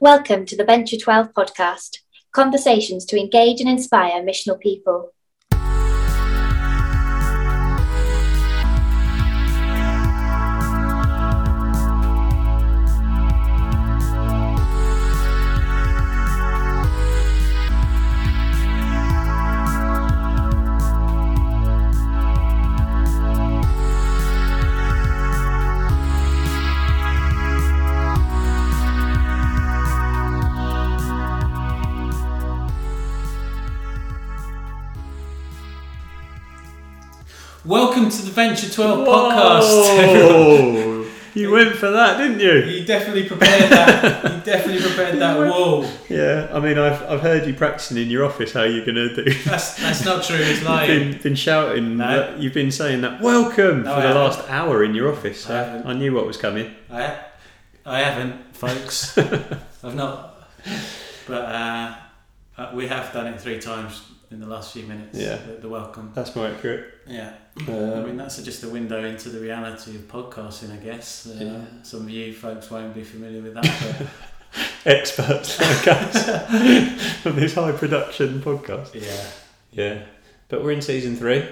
Welcome to the Venture 12 podcast, conversations to engage and inspire missional people. Welcome to the Venture 12 podcast. Whoa! you went for that, didn't you? you definitely prepared that. You definitely prepared that. Whoa. Yeah, I mean, I've, I've heard you practicing in your office how you're going to do. That's that's not true. It's You've lying. been, been shouting, No. that- you've been saying that, welcome, No, for I the haven't. last hour in your office. I I, haven't. knew what was coming. I, I haven't, folks. I've not. But uh, uh, we have done it three times in the last few minutes. Yeah. The, the welcome. That's more accurate. Yeah. I Um, mean, that's just a window into the reality of podcasting, I guess. Uh, Yeah. Some of you folks won't be familiar with that. experts like us on this high production podcast. Yeah. Yeah, but we're in season three.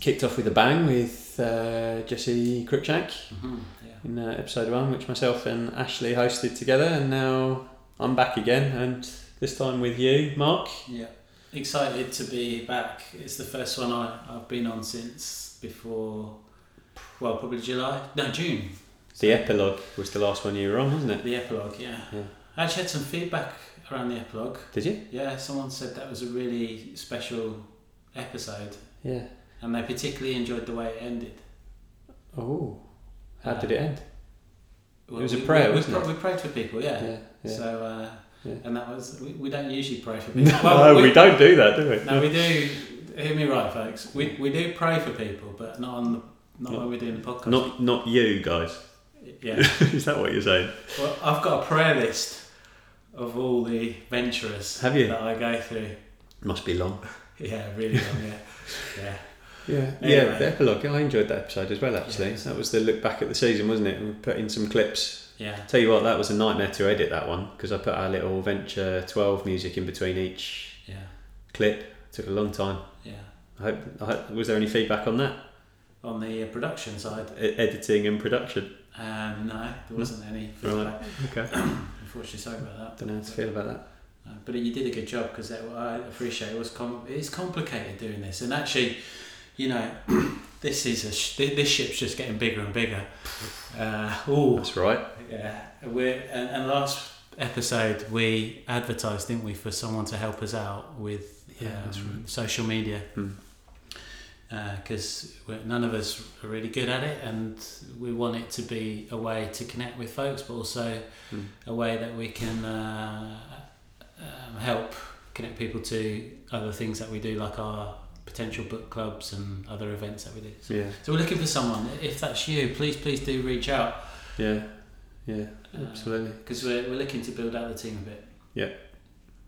Kicked off with a bang with uh, Jesse Cruikshank. Mhm, yeah. in uh, episode one, which myself and Ashley hosted together, and now I'm back again, and this time with you, Mark. Yeah, excited to be back. It's the first one I, I've been on since before, well, probably July. No, June. The epilogue was the last one you were on, wasn't it? The epilogue, yeah. Yeah. I actually had some feedback around the epilogue. Did you? Yeah, someone said that was a really special episode, Yeah. and they particularly enjoyed the way it ended. Oh, how Uh, did it end? Well, was a prayer, we, wasn't we, it? we prayed for people, yeah. Yeah. yeah. So, uh, Yeah. and that was we, we don't usually pray for people. no, Well, we, don't do that, do we? No, we do. Hear me right, folks. We, we do pray for people, but not on the not Not- when we're doing the podcast. Not, not you guys. yeah. Is that what you're saying? Well, I've got a prayer list of all the venturers Have you? that I go through. Must be long. Yeah, really long. Yeah, yeah. Yeah, Anyway. yeah. The epilogue. I enjoyed that episode as well. Actually, Yeah. that was the look back at the season, wasn't it? We put in some clips Yeah, Tell you what, that was a nightmare to edit that one because I put our little Venture 12 music in between each yeah, clip. Took a long time. yeah. I hope, I hope, was there any feedback on that? On the uh, production side, E- editing and production? um, no, there wasn't any Right. feedback. Okay. Unfortunately, sorry about that. Don't know how to feel about that. Uh, but you did a good job because I appreciate it was com- it's complicated doing this, and actually, you know, this is a sh- this ship's just getting bigger and bigger. Uh, ooh, That's right. yeah. We're and, and last episode we advertised, didn't we, for someone to help us out with Yeah, that's um, social media Hmm. because none of us are really good at it, and we want it to be a way to connect with folks, but also Hmm. a way that we can uh, um, help connect people to other things that we do, like our potential book clubs and other events that we do. So, Yeah. so we're looking for someone. If that's you, please, please do reach out Yeah. Yeah. Absolutely. because we're, we're looking to build out the team a bit. Yeah,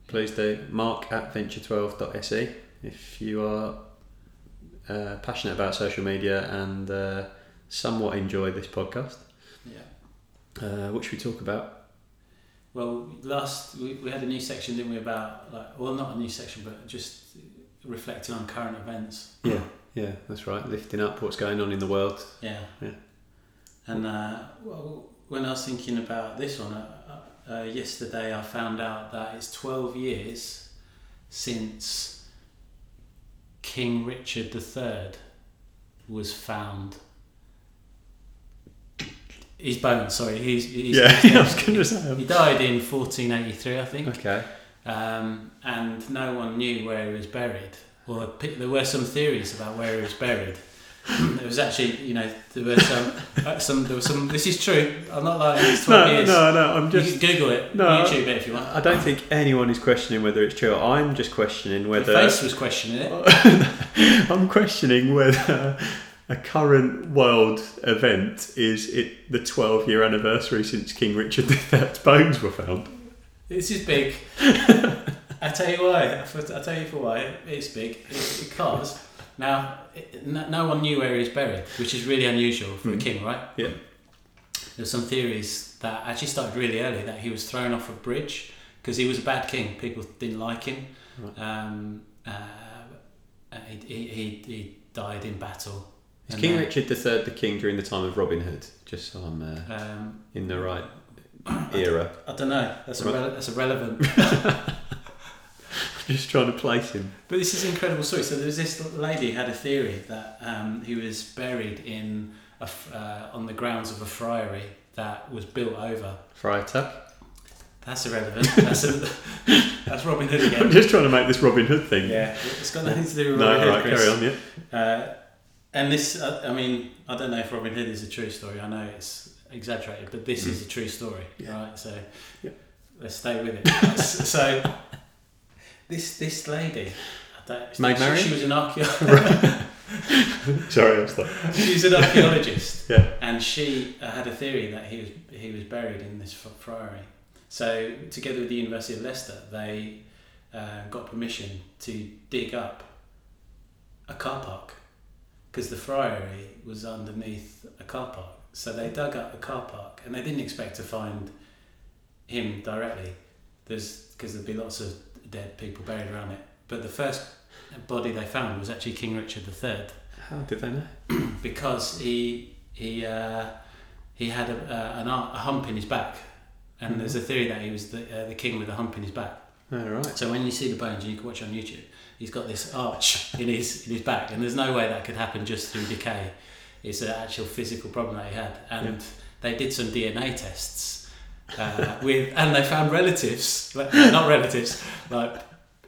please do. Mark at venture12.se if you are uh, passionate about social media and uh, somewhat enjoy this podcast. Yeah. Uh, what should we talk about? Well, last we, we had a new section, didn't we? About like, well, not a new section, but just reflecting on current events. Yeah. Yeah, that's right. Lifting up what's going on in the world. Yeah. Yeah. And uh, well, when I was thinking about this one, uh, uh, yesterday I found out that it's 12 years since King Richard III was found. His bones, sorry. He's, he's, Yeah, he's I was going to say. He died in 1483, I think. Okay. um, and no one knew where he was buried. Well, there were some theories about where he was buried. there was actually, you know, there were some, uh, some, there was some. This is true. I'm not lying. It's twelve No, years. no, no. I'm you just. can Google it, No, YouTube it if you want. I don't think anyone is questioning whether it's true. I'm just questioning Your whether. face was questioning it. I'm questioning whether a current world event is it the 12 year anniversary since King Richard III's bones were found. This is big. I tell you why. I tell you for why it's big. It's because now no, one knew where he was buried, which is really unusual for a Mm. king, right? Yeah. there's some theories that actually started really early that he was thrown off a bridge because he was a bad king. People didn't like him. Right. Um, uh, uh, he, he, he, he died in battle. Is King then, Richard III the king during the time of Robin Hood? Just so I'm uh, Um, in the right era. I don't know. That's a Right. rele- that's irrelevant. Just trying to place him. But this is an incredible story. So there's this lady had a theory that um, he was buried in a uh, on the grounds of a friary that was built over. Friar Tuck. That's irrelevant. That's, a, that's Robin Hood again. I'm just trying to make this Robin Hood thing. Yeah, it's got nothing to do with Robin No, Hood. right, Chris. carry on, yeah. Uh, and this, uh, I mean, I don't know if Robin Hood is a true story. I know it's exaggerated, but this is a true story, Mm. Yeah. right? So Yeah. let's stay with it. So this this lady, Maid she, Marian? she was an archaeologist. Sorry, I'm stop. She's an archaeologist, Yeah. and she had a theory that he was he was buried in this friary. So together with the University of Leicester, they uh, got permission to dig up a car park because the friary was underneath a car park. So they dug up a car park, and they didn't expect to find him directly. There's because there'd be lots of dead people buried around it. But the first body they found was actually King Richard III How did they know? because he he uh, he had a, uh, an a hump in his back, and there's a theory that he was the uh, the king with a hump in his back. Oh, right. So when you see the bones, and you can watch on YouTube, he's got this arch in his in his back, and there's no way that could happen just through decay. It's an actual physical problem that he had, and they did some DNA tests uh, with, and they found relatives, like- not relatives, like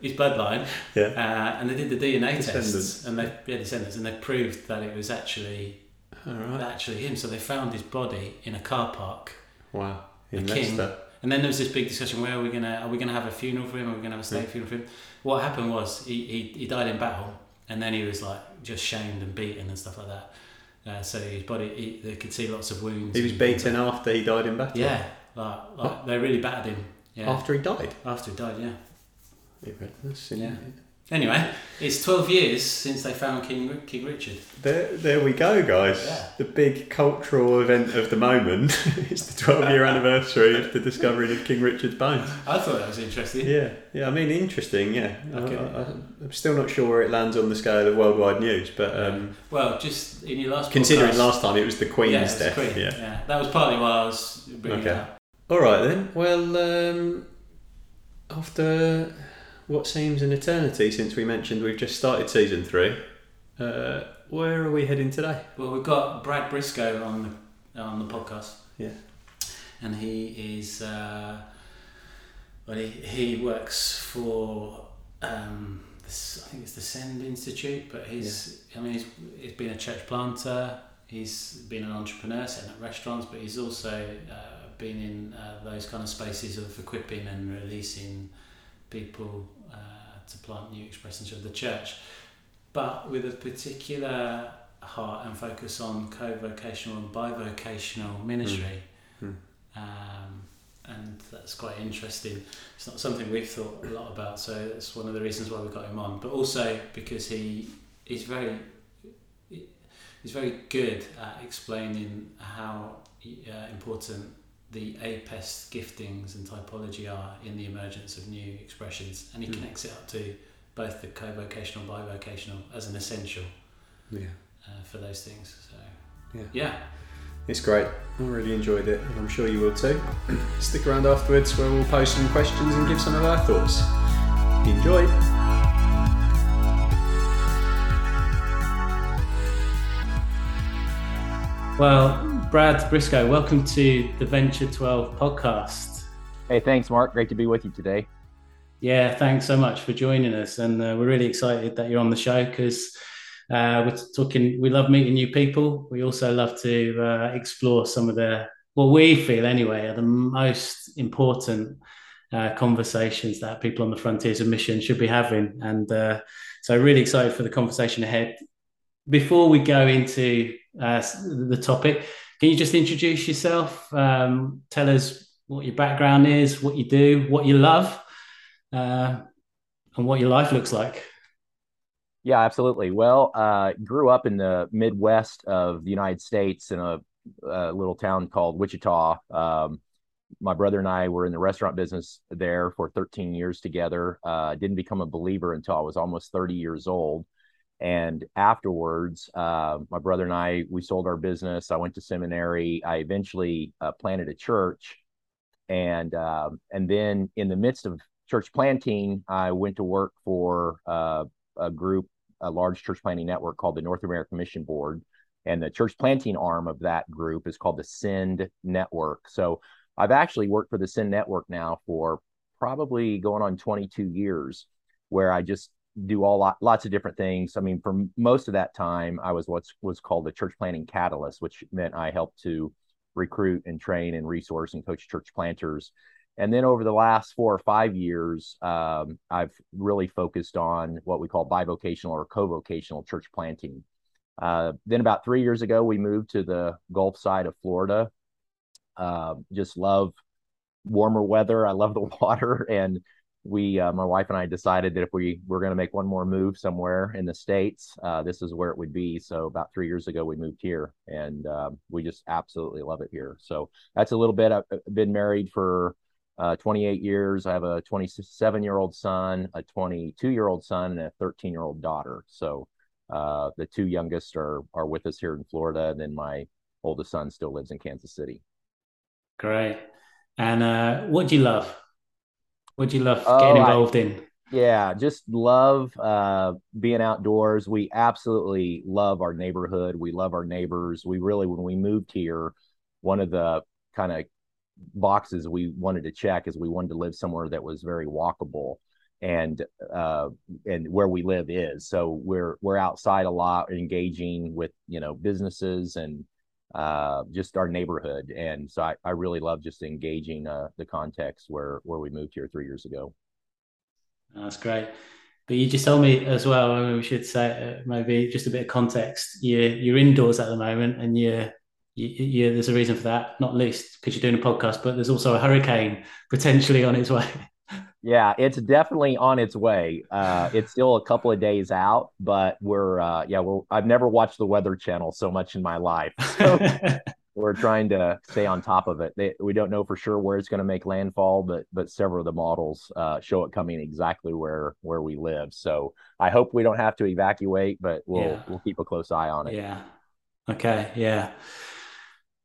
his bloodline, Yeah. uh, and they did the DNA tests, and they yeah descendants, and they proved that it was actually All right. actually him. So they found his body in a car park, Wow. In a king. Leicester. and then there was this big discussion: where are we gonna are we gonna have a funeral for him? Are we gonna have a state Yeah. funeral for him? What happened was he, he he died in battle, and then he was like just shamed and beaten and stuff like that. Uh, so his body, he, they could see lots of wounds. He was beaten after he died in battle. Yeah, like, like they really battered him. Yeah, After he died. after he died. Yeah. Yeah. Anyway, it's twelve years since they found King King Richard. There, there we go, guys. Yeah. The big cultural event of the moment. it's the 12 year anniversary of the discovery of King Richard's bones. I thought that was interesting. Yeah, yeah. I mean, interesting. Yeah, Okay. I, am still not sure where it lands on the scale of worldwide news, but um, Well, just in your last considering podcast- last time it was the Queen's yeah, the death. Queen. Yeah. yeah, that was partly why I was bringing Okay. it up. All right then. Well, um, after what seems an eternity since we mentioned we've just started season three, uh, where are we heading today? Well, we've got Brad Brisco on the on the podcast. Yeah. and he is uh, well, he, he works for um, this, I think it's the Send Institute, but he's I mean he's, he's been a church planter. He's been an entrepreneur, setting up restaurants, but he's also uh, been in uh, those kind of spaces of equipping and releasing people uh, to plant new expressions of the church, but with a particular heart and focus on co-vocational and bivocational ministry. Mm. Um, and that's quite interesting. It's not something we've thought a lot about, so that's one of the reasons why we got him on. But also because he he's very he's very good at explaining how uh, important the APEST giftings and typology are in the emergence of new expressions, and he Mm. connects it up to both the co-vocational and bivocational as an essential Yeah, uh, for those things. So Yeah. yeah. it's great. I really enjoyed it, and I'm sure you will too. Stick around afterwards where we'll post some questions and give some of our thoughts. Enjoy. Well, Brad Brisco, welcome to the Venture 12 podcast. Hey, thanks, Mark. Great to be with you today. Yeah, thanks so much for joining us. And uh, we're really excited that you're on the show because uh, we're talking, we love meeting new people. We also love to uh, explore some of the, what we feel anyway, are the most important uh, conversations that people on the frontiers of mission should be having. And uh, so, really excited for the conversation ahead. Before we go into uh, the topic, can you just introduce yourself? Um, tell us what your background is, what you do, what you love, uh, and what your life looks like. Yeah, absolutely. Well, uh, grew up in the Midwest of the United States in a a little town called Wichita. Um, my brother and I were in the restaurant business there for 13 years together. Uh, didn't become a believer until I was almost 30 years old. And afterwards, uh, my brother and I, we sold our business. I went to seminary. I eventually uh, planted a church. And, um, and then in the midst of church planting, I went to work for uh, a group, a large church planting network called the North American Mission Board. And the church planting arm of that group is called the Send Network. So I've actually worked for the Send Network now for probably going on 22 years, where I just do all lot, lots of different things. I mean, for most of that time, I was what's was called a church planting catalyst, which meant I helped to recruit and train and resource and coach church planters. And then over the last four or five years, um, I've really focused on what we call bivocational or co-vocational church planting. Uh, then about three years ago, we moved to the Gulf side of Florida. Uh, just love warmer weather. I love the water, and we, uh, my wife and I, decided that if we were going to make one more move somewhere in the states, uh, this is where it would be. So about three years ago, we moved here, and um, we just absolutely love it here. So that's a little bit. I've been married for uh, 28 years. I have a 27 year old son, a 22 year old son, and a 13 year old daughter. So uh, the two youngest are are with us here in Florida, and then my oldest son still lives in Kansas City. Great. And uh, what do you love? What do you love oh, getting involved I, in? Yeah, just love uh, being outdoors. We absolutely love our neighborhood. We love our neighbors. We really, when we moved here, one of the kind of boxes we wanted to check is we wanted to live somewhere that was very walkable and uh, and where we live is so we're we're outside a lot engaging with you know businesses and uh, just our neighborhood. And so I, I really love just engaging uh, the context where where we moved here three years ago. That's great. But you just told me as well. I mean, we should say uh, maybe just a bit of context. You're you're indoors at the moment, and you're you, you, there's a reason for that, not least because you're doing a podcast, but there's also a hurricane potentially on its way. Yeah, it's definitely on its way. Uh, it's still a couple of days out, but we're uh, yeah, we're, I've never watched the Weather Channel so much in my life. So we're trying to stay on top of it. They, we don't know for sure where it's going to make landfall, but but several of the models uh, show it coming exactly where where we live. So I hope we don't have to evacuate, but we'll yeah. we'll keep a close eye on it. Yeah. Okay. Yeah.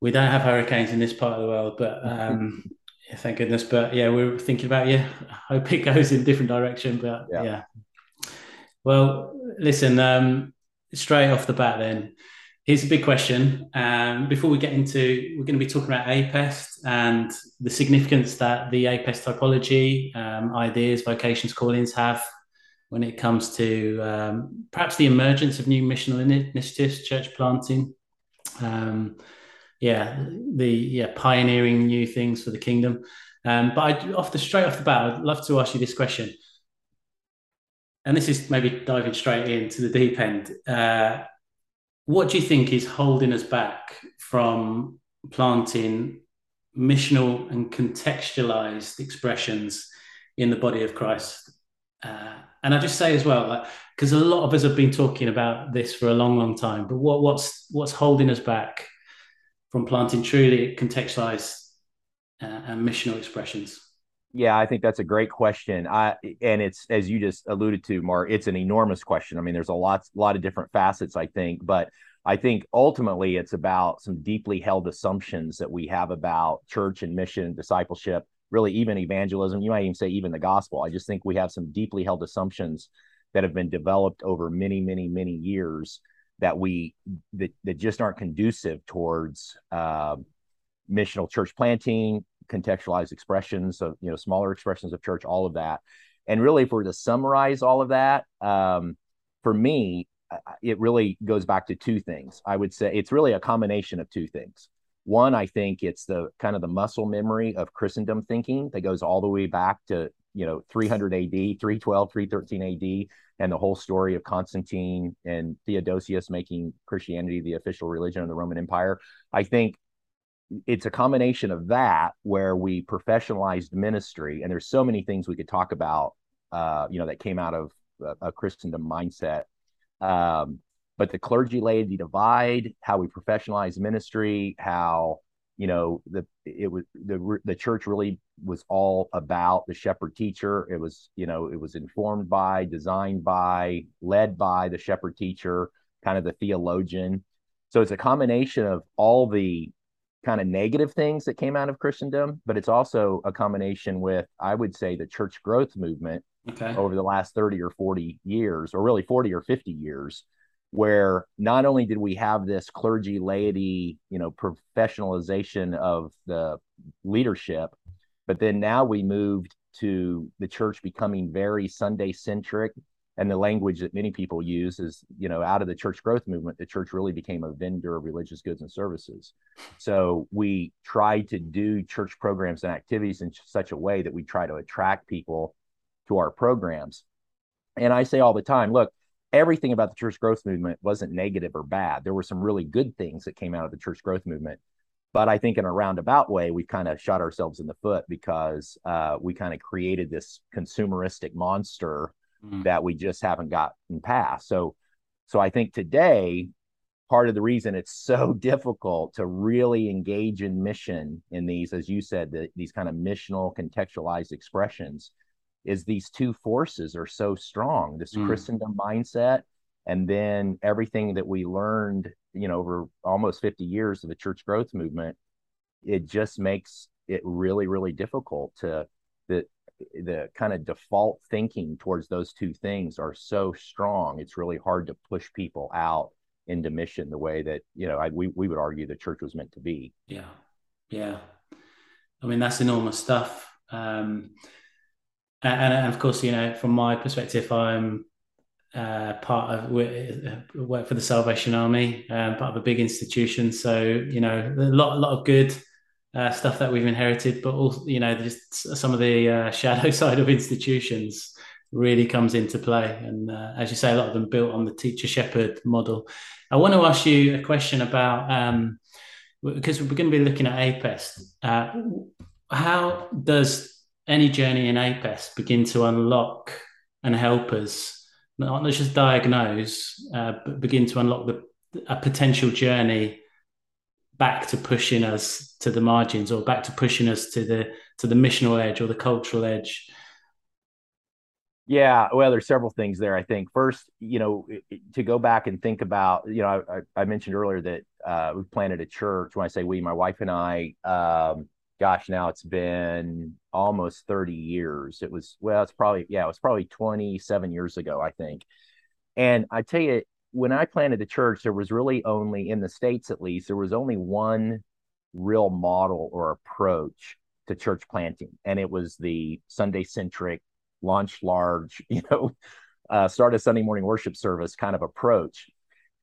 We don't have hurricanes in this part of the world, but um, yeah, thank goodness. But yeah, we are thinking about you. I hope it goes in a different direction. But yeah. yeah. Well, listen, um, straight off the bat, then, here's a big question. Um, before we get into, we're going to be talking about APEST and the significance that the APEST typology, um, ideas, vocations, callings have when it comes to um, perhaps the emergence of new missional initiatives, church planting. Um, yeah, the yeah pioneering new things for the kingdom. Um, but I, off the straight off the bat, I'd love to ask you this question, and this is maybe diving straight into the deep end. Uh, what do you think is holding us back from planting missional and contextualized expressions in the body of Christ? Uh, and I just say as well, because like, a lot of us have been talking about this for a long, long time. But what, what's what's holding us back from planting truly contextualized uh, and missional expressions? Yeah, I think that's a great question. I and it's as you just alluded to, Mark. It's an enormous question. I mean, there's a lot, lot of different facets. I think, but I think ultimately it's about some deeply held assumptions that we have about church and mission, discipleship, really even evangelism. You might even say even the gospel. I just think we have some deeply held assumptions that have been developed over many, many, many years that we that, that just aren't conducive towards uh, missional church planting contextualized expressions of you know smaller expressions of church all of that. And really if we're to summarize all of that um, for me it really goes back to two things. I would say it's really a combination of two things. One i think it's the kind of the muscle memory of christendom thinking that goes all the way back to you know 300 AD, 312, 313 AD, and the whole story of Constantine and Theodosius making Christianity the official religion of the Roman Empire. I think it's a combination of that where we professionalized ministry, and there's so many things we could talk about, uh, you know, that came out of a, a Christendom mindset. Um, but the clergy laity divide, how we professionalize ministry, how you know the it was the the church really was all about the shepherd teacher it was you know it was informed by designed by led by the shepherd teacher kind of the theologian so it's a combination of all the kind of negative things that came out of christendom but it's also a combination with i would say the church growth movement okay. over the last 30 or 40 years or really 40 or 50 years where not only did we have this clergy laity you know professionalization of the leadership but then now we moved to the church becoming very sunday centric. And the language that many people use is you know out of the church growth movement the church really became a vendor of religious goods and services. So we tried to do church programs and activities in such a way that we try to attract people to our programs. And i say all the time look everything about the church growth movement wasn't negative or bad. There were some really good things that came out of the church growth movement. But I think in a roundabout way, we kind of shot ourselves in the foot because uh, we kind of created this consumeristic monster mm. that we just haven't gotten past. So, so I think today, part of the reason it's so difficult to really engage in mission in these, as you said, the, these kind of missional contextualized expressions, is these two forces are so strong this mm. christendom mindset and then everything that we learned you know over almost 50 years of the church growth movement it just makes it really really difficult to the the kind of default thinking towards those two things are so strong. It's really hard to push people out into mission the way that you know I, we, we would argue the church was meant to be. Yeah. Yeah. I mean that's enormous stuff. Um and, and of course, you know, from my perspective, I'm uh, part of work for the Salvation Army, um, part of a big institution. So you know, a lot, a lot of good uh, stuff that we've inherited, but also you know, just some of the uh, shadow side of institutions really comes into play. And uh, as you say, a lot of them built on the teacher shepherd model. I want to ask you a question about um, because we're going to be looking at APEST. Uh, how does any journey in APEST begin to unlock and help us not just diagnose, uh, but begin to unlock the a potential journey back to pushing us to the margins or back to pushing us to the to the missional edge or the cultural edge. Yeah well there's several things there i think. First you know to go back and think about you know i, I mentioned earlier that uh, we planted a church. When i say we my wife and i um, gosh, now it's been almost 30 years. It was, well, it's probably, yeah, it was probably 27 years ago, I think. And I tell you, when I planted the church, there was really only, in the States at least, there was only one real model or approach to church planting. And it was the Sunday centric, launch large, you know, uh, start a Sunday morning worship service kind of approach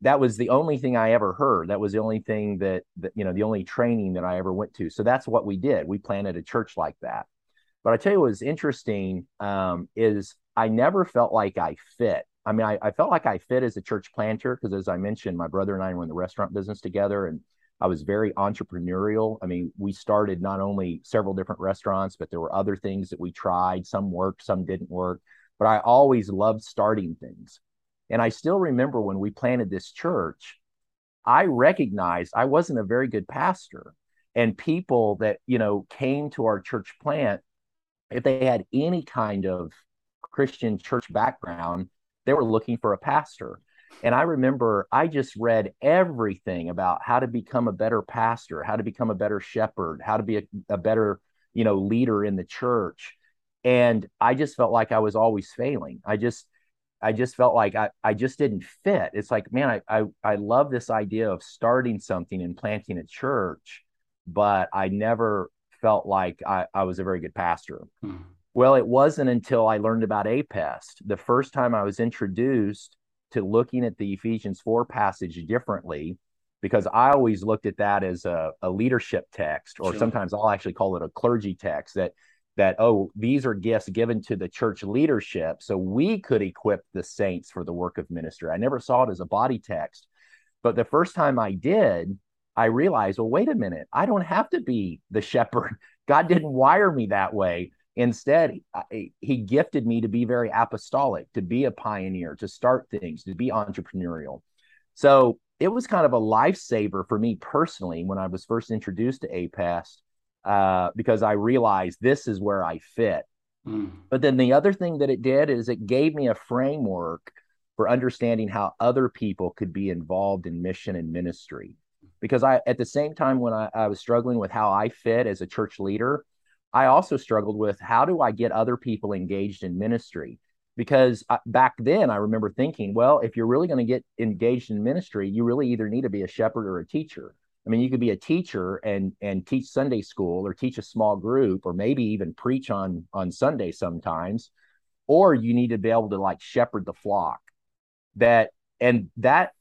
that was the only thing I ever heard. That was the only thing that, that you know, the only training that I ever went to. So that's what we did. We planted a church like that. But I tell you what was interesting um, is I never felt like I fit. I mean, I, I felt like I fit as a church planter because, as I mentioned, my brother and I were in the restaurant business together, and I was very entrepreneurial. I mean, we started not only several different restaurants, but there were other things that we tried. Some worked, some didn't work. But I always loved starting things. And I still remember when we planted this church, I recognized I wasn't a very good pastor. And people that, you know, came to our church plant, if they had any kind of Christian church background, they were looking for a pastor. And I remember I just read everything about how to become a better pastor, how to become a better shepherd, how to be a, a better, you know, leader in the church. And I just felt like I was always failing. I just, I just felt like I, I just didn't fit. It's like, man, I, I, I love this idea of starting something and planting a church, but I never felt like I, I was a very good pastor. Hmm. Well, it wasn't until I learned about APEST, the first time I was introduced to looking at the Ephesians 4 passage differently, because I always looked at that as a, a leadership text, or sure. sometimes I'll actually call it a clergy text that that oh these are gifts given to the church leadership so we could equip the saints for the work of ministry. I never saw it as a body text but the first time i did i realized well wait a minute i don't have to be the shepherd. God didn't wire me that way. Instead I, he gifted me to be very apostolic to be a pioneer to start things to be entrepreneurial. So it was kind of a lifesaver for me personally when I was first introduced to APEST uh, because I realized this is where I fit. Mm. But then the other thing that it did is it gave me a framework for understanding how other people could be involved in mission and ministry. Because I, at the same time, when I, I was struggling with how I fit as a church leader, I also struggled with how do I get other people engaged in ministry? Because I, back then, I remember thinking, well, if you're really going to get engaged in ministry, you really either need to be a shepherd or a teacher. I mean, you could be a teacher and and teach Sunday school or teach a small group or maybe even preach on on Sunday sometimes, or you need to be able to like shepherd the flock. That and that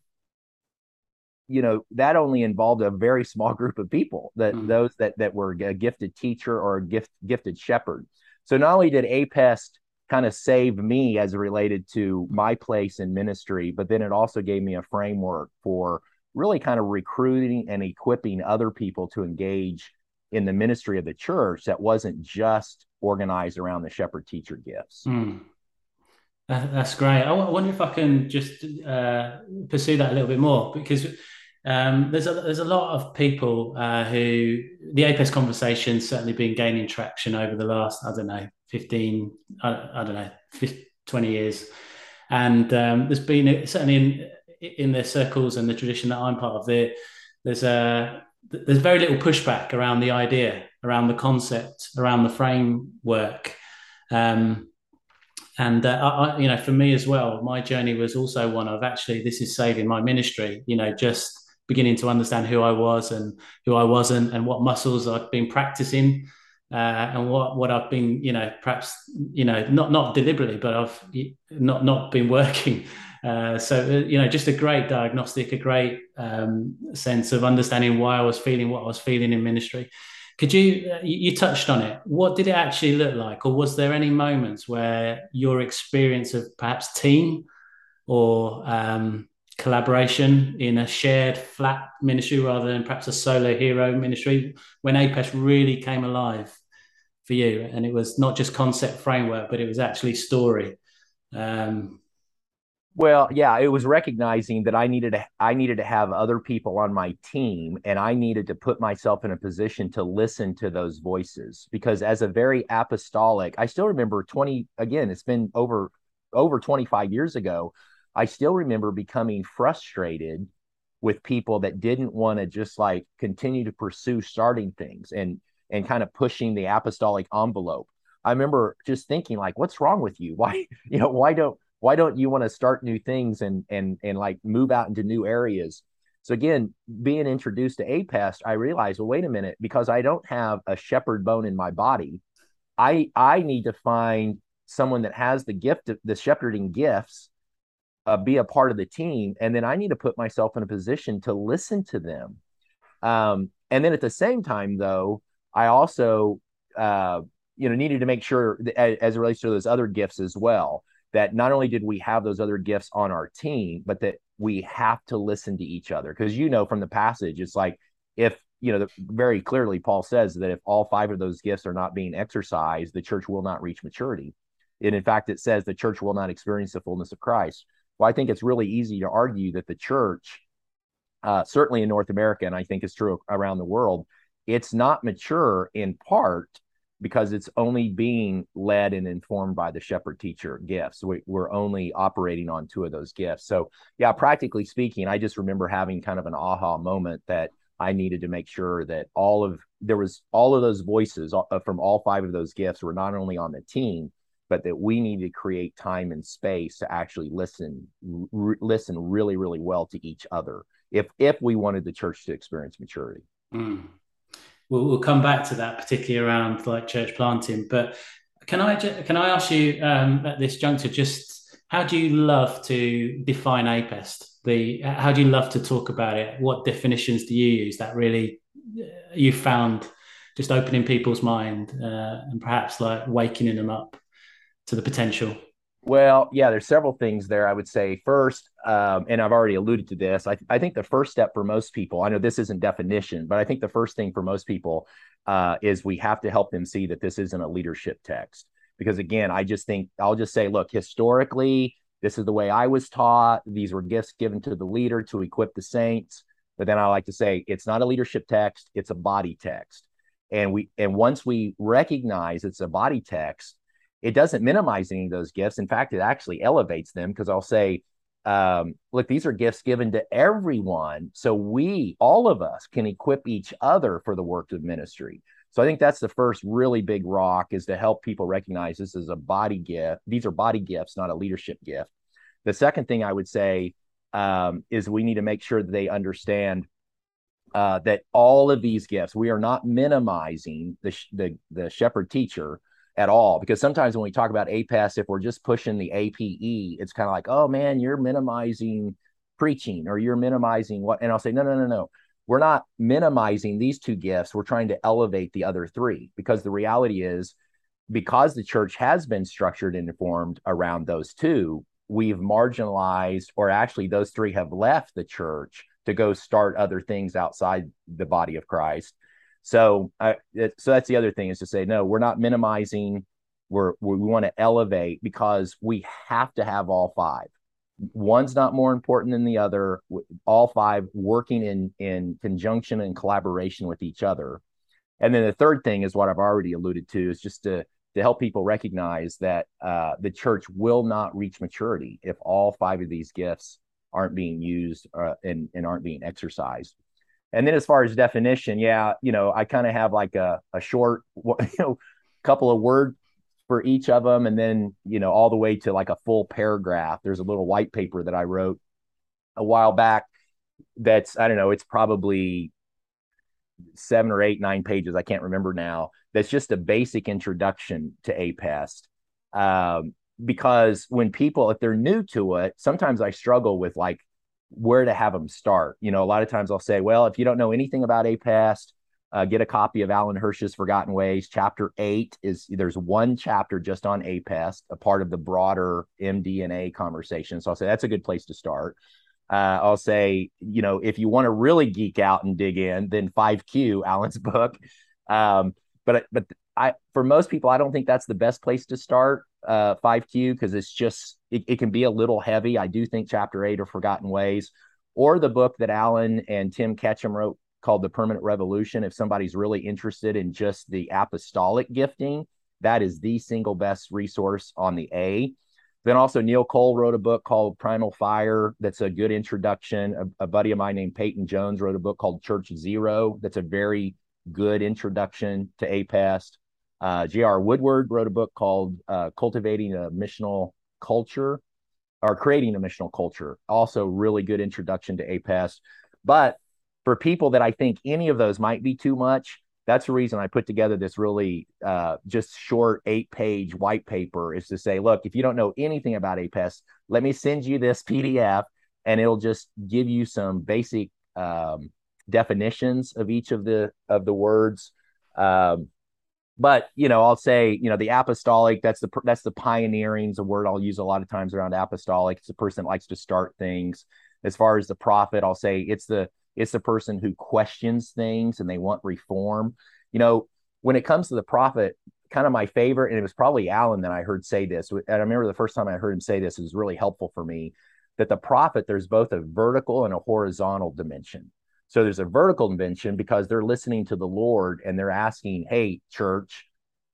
you know that only involved a very small group of people that mm. those that that were a gifted teacher or a gift gifted shepherd. So not only did APEST kind of save me as related to my place in ministry, but then it also gave me a framework for really kind of recruiting and equipping other people to engage in the ministry of the church that wasn't just organized around the shepherd teacher gifts. Mm. that's great. I wonder if I can just uh, pursue that a little bit more because um, there's a there's a lot of people uh, who the APEST conversation certainly been gaining traction over the last I don't know 15 I, I don't know 50, 20 years, and um, there's been certainly in their circles and the tradition that I'm part of, there, there's a there's very little pushback around the idea, around the concept, around the framework. Um, and uh, I, you know, for me as well, my journey was also one of actually this is saving my ministry. You know, just beginning to understand who I was and who I wasn't, and what muscles I've been practicing, uh, and what what I've been, you know, perhaps you know, not not deliberately, but I've not not been working uh, so uh, you know, just a great diagnostic, a great um, sense of understanding why I was feeling what I was feeling in ministry. Could you, uh, you touched on it? What did it actually look like, or was there any moments where your experience of perhaps team or um, collaboration in a shared flat ministry rather than perhaps a solo hero ministry when APEST really came alive for you, and it was not just concept framework, but it was actually story. Um, well, yeah, it was recognizing that I needed to I needed to have other people on my team and I needed to put myself in a position to listen to those voices because as a very apostolic, I still remember 20 again, it's been over over 25 years ago. I still remember becoming frustrated with people that didn't want to just like continue to pursue starting things and and kind of pushing the apostolic envelope. I remember just thinking like what's wrong with you? Why you know, why don't why don't you want to start new things and and and like move out into new areas? So again being introduced to apest i realized well wait a minute because i don't have a shepherd bone in my body i i need to find someone that has the gift of the shepherding gifts uh, be a part of the team and then i need to put myself in a position to listen to them. Um, and then at the same time though i also uh, you know needed to make sure that, as it relates to those other gifts as well that not only did we have those other gifts on our team, but that we have to listen to each other. Because you know from the passage, it's like if you know very clearly Paul says that if all five of those gifts are not being exercised, the church will not reach maturity. And in fact, it says the church will not experience the fullness of Christ. Well, I think it's really easy to argue that the church, uh, certainly in North America, and I think it's true around the world, it's not mature in part because it's only being led and informed by the shepherd teacher gifts. We, are only operating on two of those gifts. So, yeah, practically speaking, I just remember having kind of an aha moment that I needed to make sure that all of there was all of those voices uh, from all five of those gifts were not only on the team, but that we needed to create time and space to actually listen, re- listen really, really well to each other if if we wanted the church to experience maturity. Mm we'll, we'll come back to that, particularly around like church planting. But can I can I ask you um, at this juncture just how do you love to define APEST? The how do you love to talk about it? What definitions do you use that really uh, you found just opening people's mind uh, and perhaps like waking them up to the potential? Well, yeah, there's several things there. I would say first, um, and I've already alluded to this. I, I think the first step for most people, I know this isn't definition, but I think the first thing for most people uh, is we have to help them see that this isn't a leadership text. Because again, I just think I'll just say, look, historically, this is the way I was taught. These were gifts given to the leader to equip the saints. But then I like to say it's not a leadership text, it's a body text. And we and once we recognize it's a body text, it doesn't minimize any of those gifts. In fact, it actually elevates them because I'll say, um, look, these are gifts given to everyone. So we, all of us, can equip each other for the work of ministry. So I think that's the first really big rock is to help people recognize this is a body gift. These are body gifts, not a leadership gift. The second thing I would say um, is we need to make sure that they understand uh, that all of these gifts, we are not minimizing the, the, the shepherd teacher at all. Because sometimes when we talk about APEST, if we're just pushing the APE, it's kind of like, oh man, you're minimizing preaching or you're minimizing what. And I'll say, no, no, no, no. We're not minimizing these two gifts. We're trying to elevate the other three because the reality is, because the church has been structured and informed around those two, we've marginalized, or actually, those three have left the church to go start other things outside the body of Christ. So, I, so that's the other thing is to say, no, we're not minimizing. We're we want to elevate because we have to have all five. One's not more important than the other. All five working in in conjunction and collaboration with each other. And then the third thing is what I've already alluded to is just to to help people recognize that uh, the church will not reach maturity if all five of these gifts aren't being used uh, and, and aren't being exercised. And then as far as definition, yeah, you know, I kind of have like a, a short, you know, couple of words for each of them. And then, you know, all the way to like a full paragraph. There's a little white paper that I wrote a while back that's, I don't know, it's probably seven or eight, nine pages. I can't remember now. That's just a basic introduction to APEST. Um, because when people, if they're new to it, sometimes I struggle with like where to have them start. You know, a lot of times I'll say, well, if you don't know anything about APEST, uh, get a copy of Alan Hirsch's Forgotten Ways. Chapter eight is there's one chapter just on APEST, a part of the broader mDNA conversation. So I'll say that's a good place to start. Uh, I'll say, you know, if you want to really geek out and dig in, then 5Q, Alan's book. Um, but but I for most people, I don't think that's the best place to start uh, 5Q because it's just it, it can be a little heavy. I do think chapter eight of Forgotten Ways, or the book that Alan and Tim Catchim wrote called The Permanent Revolution. If somebody's really interested in just the apostolic gifting, that is the single best resource on the A. Then also Neil Cole wrote a book called Primal Fire. That's a good introduction. A, a buddy of mine named Peyton Jones wrote a book called Church Zero. That's a very good introduction to APEST. Uh, J.R. Woodward wrote a book called uh, Cultivating a Missional Culture or Creating a Missional Culture. Also, really good introduction to APEST. But for people that I think any of those might be too much, that's the reason I put together this really uh, just short eight page white paper is to say, look, if you don't know anything about APEST, let me send you this PDF and it'll just give you some basic um, definitions of each of the of the words. Um, but you know, I'll say, you know, the apostolic, that's the that's the pioneering is a word I'll use a lot of times around apostolic. It's the person that likes to start things. As far as the prophet, I'll say it's the it's the person who questions things and they want reform. You know, when it comes to the prophet, kind of my favorite, and it was probably Alan that I heard say this. And I remember the first time I heard him say this, it was really helpful for me. That the prophet, there's both a vertical and a horizontal dimension. So there's a vertical dimension because they're listening to the Lord and they're asking, hey, church,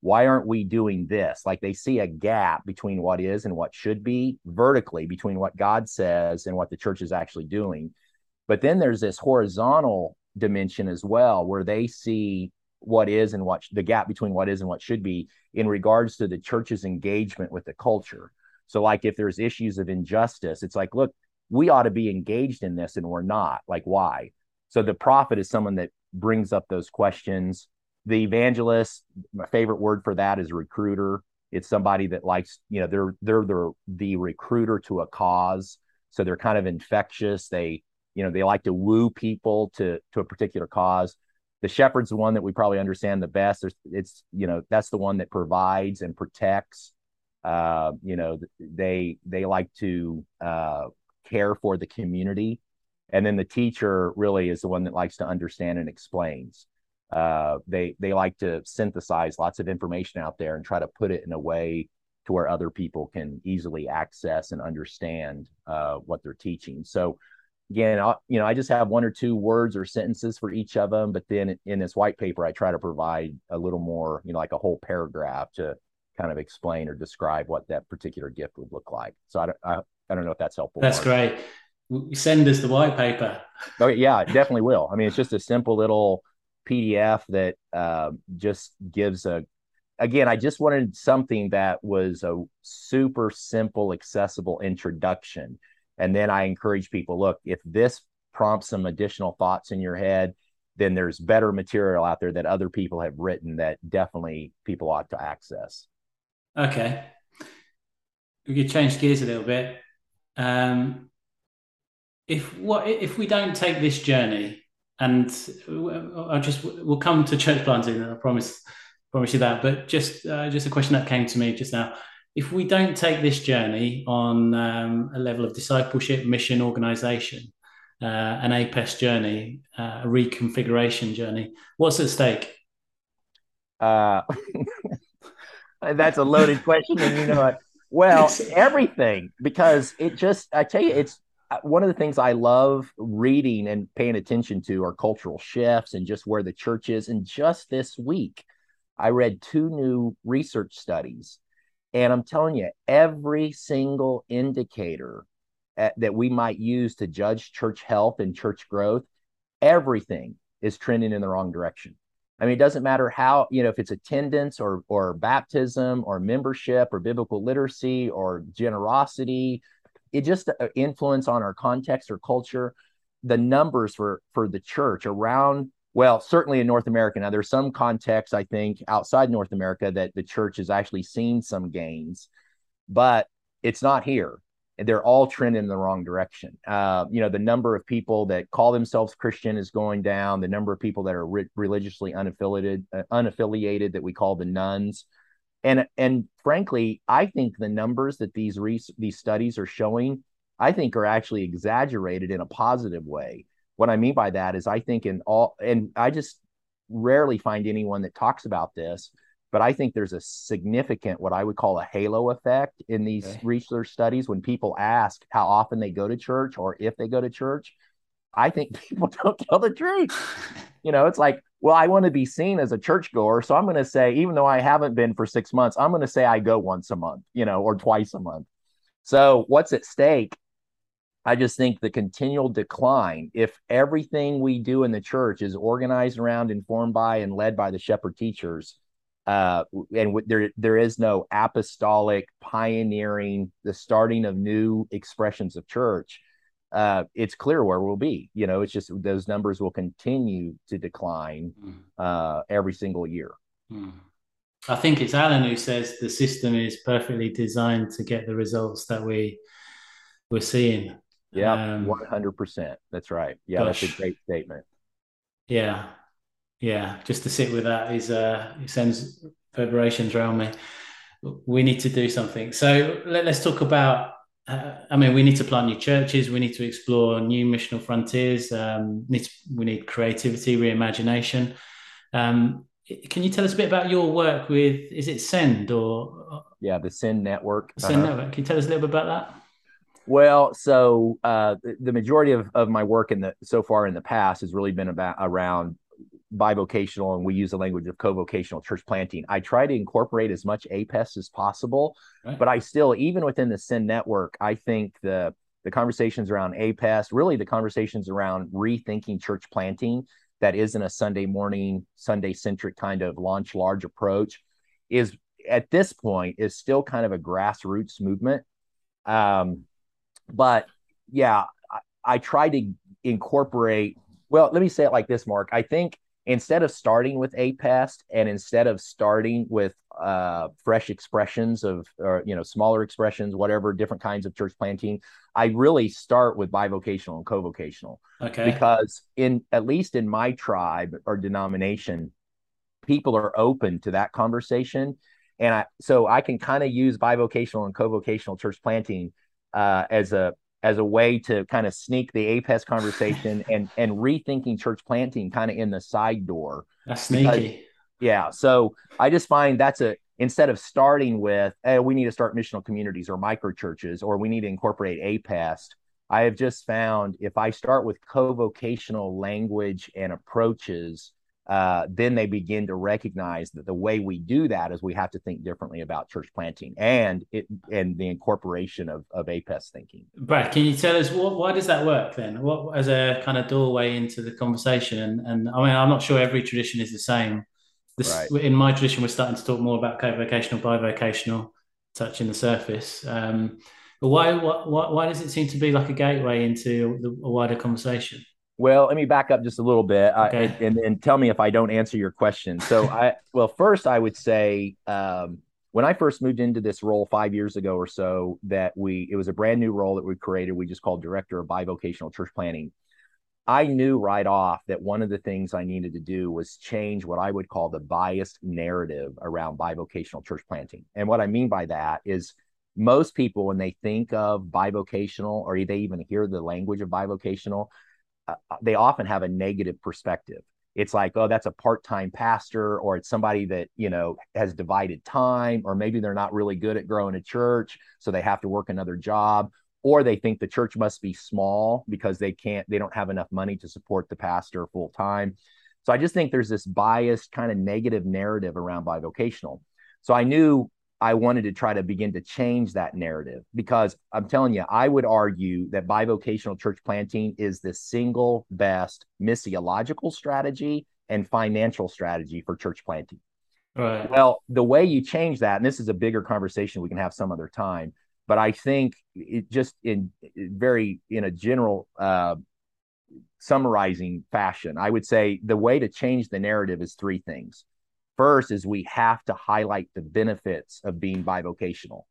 why aren't we doing this? Like they see a gap between what is and what should be vertically between what God says and what the church is actually doing. But then there's this horizontal dimension as well where they see what is and what the gap between what is and what should be in regards to the church's engagement with the culture. So, like if there's issues of injustice, it's like, look, we ought to be engaged in this and we're not. Like, why? So the prophet is someone that brings up those questions. The evangelist, my favorite word for that is recruiter. It's somebody that likes, you know, they're they're the the recruiter to a cause. So they're kind of infectious. They, you know, they like to woo people to to a particular cause. The shepherd's the one that we probably understand the best. There's, it's, you know, that's the one that provides and protects. Uh, you know, they they like to uh, care for the community and then the teacher really is the one that likes to understand and explains uh, they they like to synthesize lots of information out there and try to put it in a way to where other people can easily access and understand uh, what they're teaching. So again, I, you know, I just have one or two words or sentences for each of them, but then in this white paper, I try to provide a little more, you know, like a whole paragraph to kind of explain or describe what that particular gift would look like. So I don't, I, I don't know if that's helpful. That's great. Send us the white paper. Oh yeah, it definitely will. I mean, it's just a simple little PDF that uh, just gives a. Again, I just wanted something that was a super simple, accessible introduction, and then I encourage people: look, if this prompts some additional thoughts in your head, then there's better material out there that other people have written that definitely people ought to access. Okay, we could change gears a little bit. Um, if what if we don't take this journey and I'll just we'll come to church planting. and I promise, promise you that. But just uh, just a question that came to me just now. If we don't take this journey on um, a level of discipleship, mission, organization, uh, an APEST journey, uh, a reconfiguration journey, what's at stake? Uh, that's a loaded question, and you know it. Well, everything because it just I tell you it's one of the things I love reading and paying attention to are cultural shifts and just where the church is. And just this week, I read two new research studies. And I'm telling you, every single indicator at, that we might use to judge church health and church growth, everything is trending in the wrong direction. I mean, it doesn't matter how, you know, if it's attendance or or baptism or membership or biblical literacy or generosity it just uh, influence on our context or culture. The numbers for for the church around well certainly in north america. Now there's some context i think outside north america that the church has actually seen some gains but it's not here. They're all trending in the wrong direction. Uh, you know the number of people that call themselves christian is going down. The number of people that are re- religiously unaffiliated uh, unaffiliated that we call the nones and and frankly i think the numbers that these re- these studies are showing i think are actually exaggerated in a positive way. What i mean by that is i think in all and i just rarely find anyone that talks about this but i think there's a significant what i would call a halo effect in these okay. research studies when people ask how often they go to church or if they go to church. I think people don't tell the truth. You know it's like well, I want to be seen as a churchgoer. So I'm going to say, even though I haven't been for six months, I'm going to say I go once a month, you know, or twice a month. So what's at stake? I just think the continual decline, if everything we do in the church is organized around, informed by, and led by the shepherd teachers, uh, and w- there there is no apostolic pioneering, the starting of new expressions of church, uh, it's clear where we'll be. You know, it's just those numbers will continue to decline hmm. uh, every single year. Mm. I think it's Alan who says the system is perfectly designed to get the results that we we're seeing. Yeah, um, one hundred percent. That's right. Yeah, gosh. that's a great statement. Yeah, yeah. Just to sit with that is uh, it sends vibrations around me. We need to do something. So let, us talk about uh, I mean, we need to plant new churches. We need to explore new missional frontiers. Um, need to, we need creativity, reimagination. Um, can you tell us a bit about your work with? Is it Send or? Yeah, the Send Network. Send uh-huh. Network. Can you tell us a little bit about that? Well, so uh, the majority of, of my work in the so far in the past has really been about around bivocational and we use the language of co-vocational church planting. I try to incorporate as much APEST as possible right. but i still even within the Send network i think the the conversations around APEST really the conversations around rethinking church planting that isn't a sunday morning sunday centric kind of launch large approach is at this point is still kind of a grassroots movement. Um, but yeah I, I try to incorporate well let me say it like this mark. I think instead of starting with APEST and instead of starting with uh, fresh expressions of, or, you know, smaller expressions, whatever, different kinds of church planting, I really start with bivocational and co-vocational. Okay. Because in, at least in my tribe or denomination, people are open to that conversation. And I, so I can kind of use bivocational and co-vocational church planting uh, as a as a way to kind of sneak the APEST conversation and and rethinking church planting kind of in the side door. That's sneaky. Because, yeah. So I just find that's a instead of starting with, hey, we need to start missional communities or micro churches, or we need to incorporate APEST, I have just found if I start with co vocational language and approaches, uh, then they begin to recognize that the way we do that is we have to think differently about church planting and it and the incorporation of, of APEST thinking. Brad, can you tell us what, why does that work then? What as a kind of doorway into the conversation? And, and I mean, I'm not sure every tradition is the same. This, right. In my tradition, we're starting to talk more about co-vocational, bivocational, touching the surface. Um, but why, why, why does it seem to be like a gateway into the, a wider conversation? Well, let me back up just a little bit okay. I, and, and tell me if I don't answer your question. So, I well, first I would say um, when I first moved into this role five years ago or so, that we it was a brand new role that we created. We just called director of bivocational church planting. I knew right off that one of the things I needed to do was change what I would call the biased narrative around bivocational church planting. And what I mean by that is most people, when they think of bivocational or they even hear the language of bivocational, uh, uh, they often have a negative perspective. It's like, oh, that's a part-time pastor, or it's somebody that you know has divided time, or maybe they're not really good at growing a church, so they have to work another job, or they think the church must be small because they can't, they don't have enough money to support the pastor full time. So I just think there's this biased kind of negative narrative around bivocational. So I knew I wanted to try to begin to change that narrative because I'm telling you, I would argue that bivocational church planting is the single best missiological strategy and financial strategy for church planting. Right. Well, the way you change that, and this is a bigger conversation we can have some other time, but I think it just in very in a general uh, summarizing fashion, I would say the way to change the narrative is three things. First is we have to highlight the benefits of being bivocational.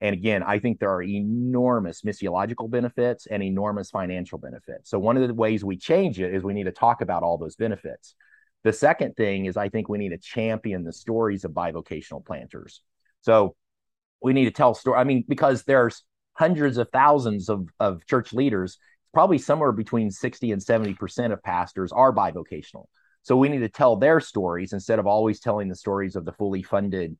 And again, I think there are enormous missiological benefits and enormous financial benefits. So, one of the ways we change it is we need to talk about all those benefits. The second thing is I think we need to champion the stories of bivocational planters. So, we need to tell story. I mean, because there's hundreds of thousands of, of church leaders, probably somewhere between 60 and 70% of pastors are bivocational. So we need to tell their stories instead of always telling the stories of the fully funded,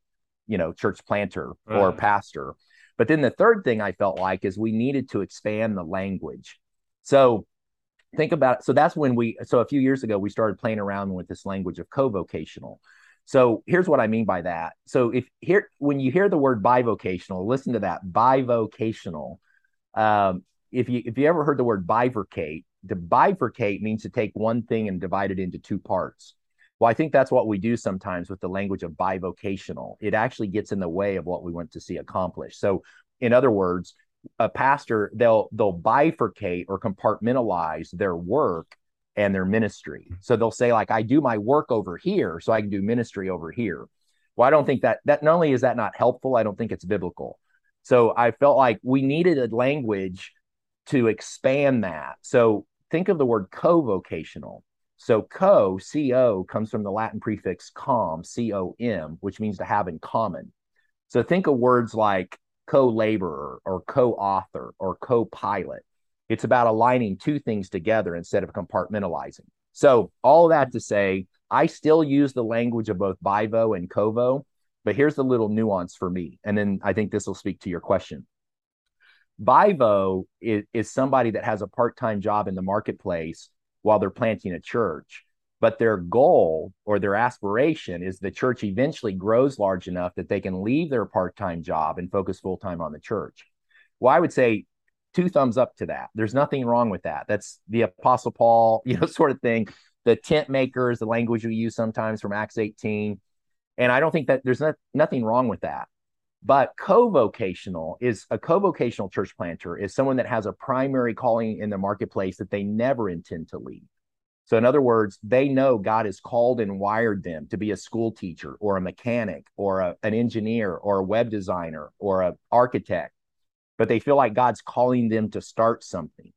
you know, church planter right. or pastor. But then the third thing I felt like is we needed to expand the language. So think about it. So that's when we, so a few years ago, we started playing around with this language of co vocational. So here's what I mean by that. So if here, when you hear the word bivocational, listen to that bivocational. Um, if you if you ever heard the word bifurcate, to bifurcate means to take one thing and divide it into two parts. Well, I think that's what we do sometimes with the language of bivocational. It actually gets in the way of what we want to see accomplished. So, in other words, a pastor they'll they'll bifurcate or compartmentalize their work and their ministry. So they'll say like I do my work over here so I can do ministry over here. Well, I don't think that that not only is that not helpful, I don't think it's biblical. So I felt like we needed a language to expand that. So think of the word co-vocational. So co, C-O, comes from the Latin prefix com, C-O-M, which means to have in common. So think of words like co-laborer or co-author or co-pilot. It's about aligning two things together instead of compartmentalizing. So all that to say, I still use the language of both bivo and covo, but here's the little nuance for me. And then I think this will speak to your question. Bivo is, is somebody that has a part time job in the marketplace while they're planting a church. But their goal or their aspiration is the church eventually grows large enough that they can leave their part time job and focus full time on the church. Well, I would say two thumbs up to that. There's nothing wrong with that. That's the Apostle Paul, you know, sort of thing. The tent makers, the language we use sometimes from Acts 18. And I don't think that there's not, nothing wrong with that. But co-vocational is a co-vocational church planter is someone that has a primary calling in the marketplace that they never intend to leave. So in other words, they know God has called and wired them to be a school teacher or a mechanic or a, an engineer or a web designer or an architect, but they feel like God's calling them to start something.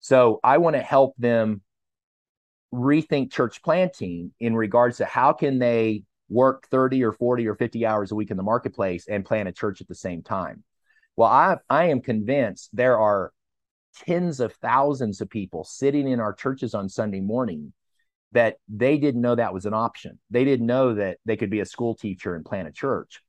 So I want to help them rethink church planting in regards to how can they work 30 or 40 or 50 hours a week in the marketplace and plant a church at the same time. Well, I, I am convinced there are tens of thousands of people sitting in our churches on Sunday morning that they didn't know that was an option. They didn't know that they could be a school teacher and plant a church.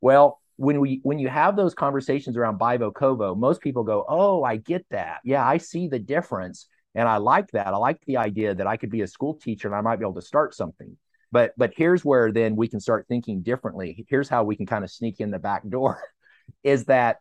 Well, when we when you have those conversations around Bivo Covo, most people go, "Oh, I get that. Yeah, I see the difference." And I like that. I like the idea that I could be a school teacher and I might be able to start something. But but here's where then we can start thinking differently. Here's how we can kind of sneak in the back door is that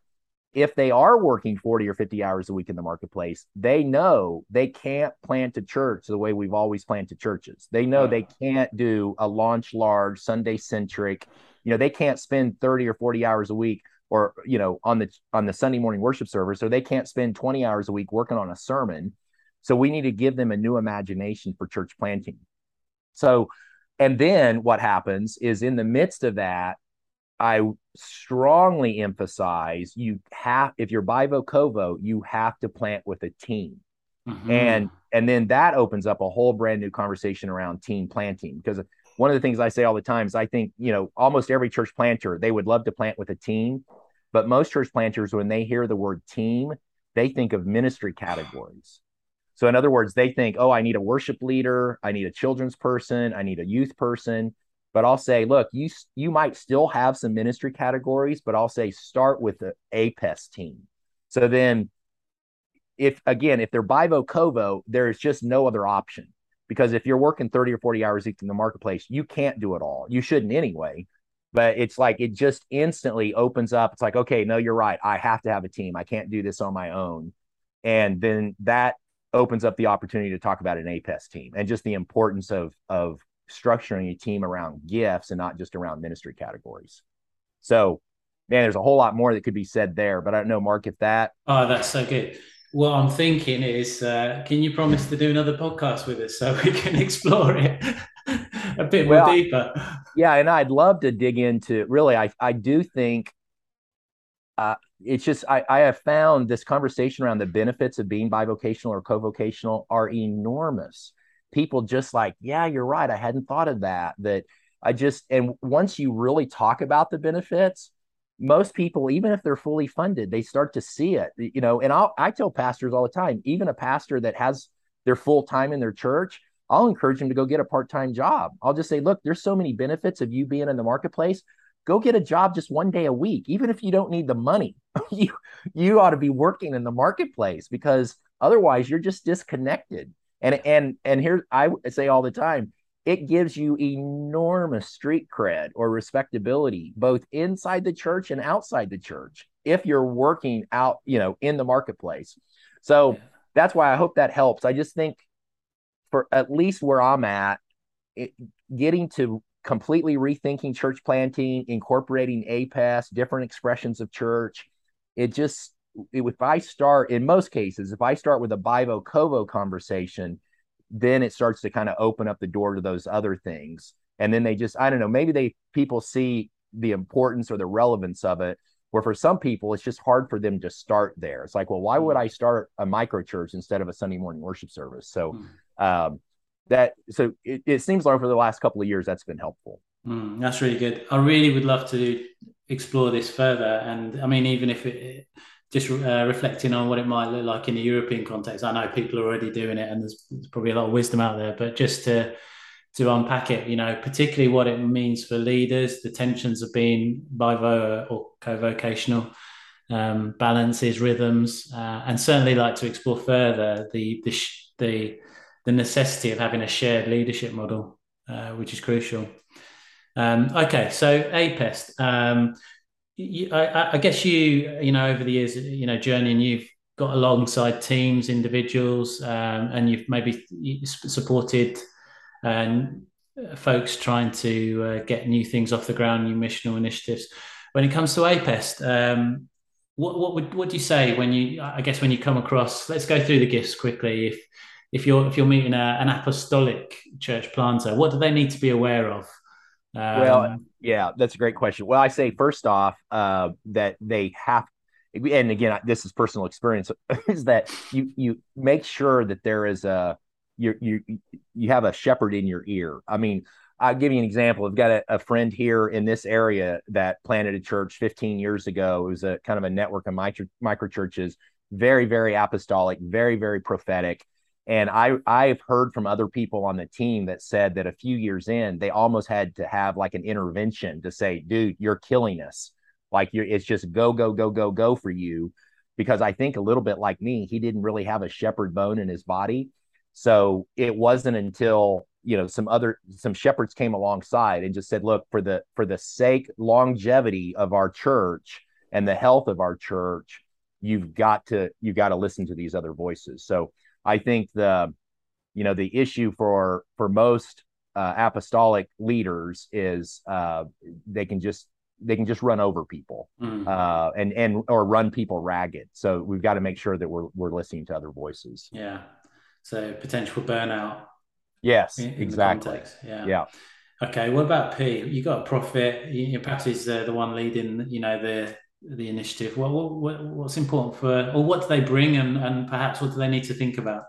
if they are working 40 or 50 hours a week in the marketplace, they know they can't plant a church the way we've always planted churches. They know they can't do a launch large, Sunday centric. You know, they can't spend 30 or 40 hours a week or, you know, on the on the Sunday morning worship service, or they can't spend 20 hours a week working on a sermon. So we need to give them a new imagination for church planting. So, and then what happens is in the midst of that, I strongly emphasize you have if you're bivo covo, you have to plant with a team. Mm-hmm. And and then that opens up a whole brand new conversation around team planting because one of the things I say all the time is I think, you know, almost every church planter, they would love to plant with a team, but most church planters when they hear the word team, they think of ministry categories. So in other words, they think, "Oh, I need a worship leader, I need a children's person, I need a youth person." but I'll say, look, you you might still have some ministry categories, but I'll say start with the APEST team. So then, if again, if they're Bivo Covo, there's just no other option because if you're working 30 or 40 hours each in the marketplace, you can't do it all. You shouldn't anyway. But it's like it just instantly opens up. It's like, okay, no, you're right. I have to have a team. I can't do this on my own. And then that opens up the opportunity to talk about an APEST team and just the importance of of structuring a team around gifts and not just around ministry categories. So, man, there's a whole lot more that could be said there, but I don't know, Mark, if that. Oh, that's so good. What I'm thinking is, uh, can you promise to do another podcast with us so we can explore it a bit more well, deeper? Yeah, and I'd love to dig into. Really, I I do think uh, it's just I, I have found this conversation around the benefits of being bivocational or co-vocational are enormous people just like, yeah, you're right. I hadn't thought of that. That I just, and once you really talk about the benefits, most people, even if they're fully funded, they start to see it, you know. And I'll, I tell pastors all the time, even a pastor that has their full time in their church, I'll encourage them to go get a part time job. I'll just say, look, there's so many benefits of you being in the marketplace. Go get a job just one day a week, even if you don't need the money. you you ought to be working in the marketplace because otherwise you're just disconnected. And and and here I say all the time, it gives you enormous street cred or respectability, both inside the church and outside the church, if you're working out, you know, in the marketplace. So yeah. that's why I hope that helps. I just think for at least where I'm at, it, getting to completely rethinking church planting, incorporating APES, different expressions of church, it just if I start in most cases, if I start with a bivo covo conversation, then it starts to kind of open up the door to those other things. And then they just, I don't know, maybe they people see the importance or the relevance of it. Where for some people, it's just hard for them to start there. It's like, well, why would I start a micro church instead of a Sunday morning worship service? So, mm. um, that so it, it seems like for the last couple of years that's been helpful. Mm, that's really good. I really would love to explore this further, and I mean, even if it just uh, reflecting on what it might look like in the European context. I know people are already doing it, and there's, there's, probably a lot of wisdom out there. But just to to unpack it, you know, particularly what it means for leaders, the tensions of being bivo or co-vocational, um, balances, rhythms, uh, and certainly like to explore further the the the the necessity of having a shared leadership model, uh, which is crucial. Um, okay, so APES. Um, you, I, I, guess you, you know, over the years, you know, journeying, you've got alongside teams, individuals, um, and you've maybe supported um, folks trying to uh, get new things off the ground, new missional initiatives. When it comes to APES, um, what what would what do you say when you? I guess when you come across, let's go through the gifts quickly. If if you're if you're meeting a, an apostolic church planter, what do they need to be aware of? Um, well, yeah, that's a great question. Well, I say first off uh, that they have, and again, this is personal experience, is that you you make sure that there is a you you you have a shepherd in your ear. I mean, I'll give you an example. I've got a, a, friend here in this area that planted a church 15 years ago. It was a kind of a network of micro, micro churches, very, very apostolic, very, very prophetic. And I I've heard from other people on the team that said that a few years in, they almost had to have like an intervention to say, dude, you're killing us. Like you're it's just go, go, go, go, go for you. Because I think a little bit like me, he didn't really have a shepherd bone in his body. So it wasn't until you know some other some shepherds came alongside and just said look for the for the sake longevity of our church and the health of our church you've got to you've got to listen to these other voices so i think the you know the issue for for most uh, apostolic leaders is uh, they can just they can just run over people mm. uh, and and or run people ragged so we've got to make sure that we're we're listening to other voices yeah so potential burnout Yes, in, in exactly. Yeah. Yeah. Okay. What about P? You got a prophet. You, he's uh, the one leading. You know the the initiative. What, what what's important for, or what do they bring, and and perhaps what do they need to think about?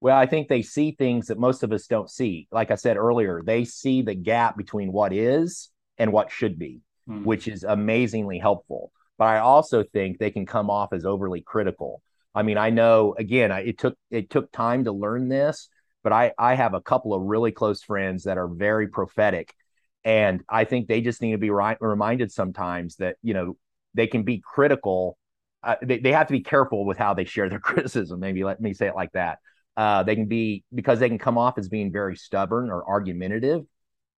Well, I think they see things that most of us don't see. Like I said earlier, they see the gap between what is and what should be, hmm. which is amazingly helpful. But I also think they can come off as overly critical. I mean, I know again, I, it took it took time to learn this, but I I have a couple of really close friends that are very prophetic, and I think they just need to be ri- reminded sometimes that you know they can be critical. Uh, they, they have to be careful with how they share their criticism. Maybe let me say it like that. Uh, they can be because they can come off as being very stubborn or argumentative.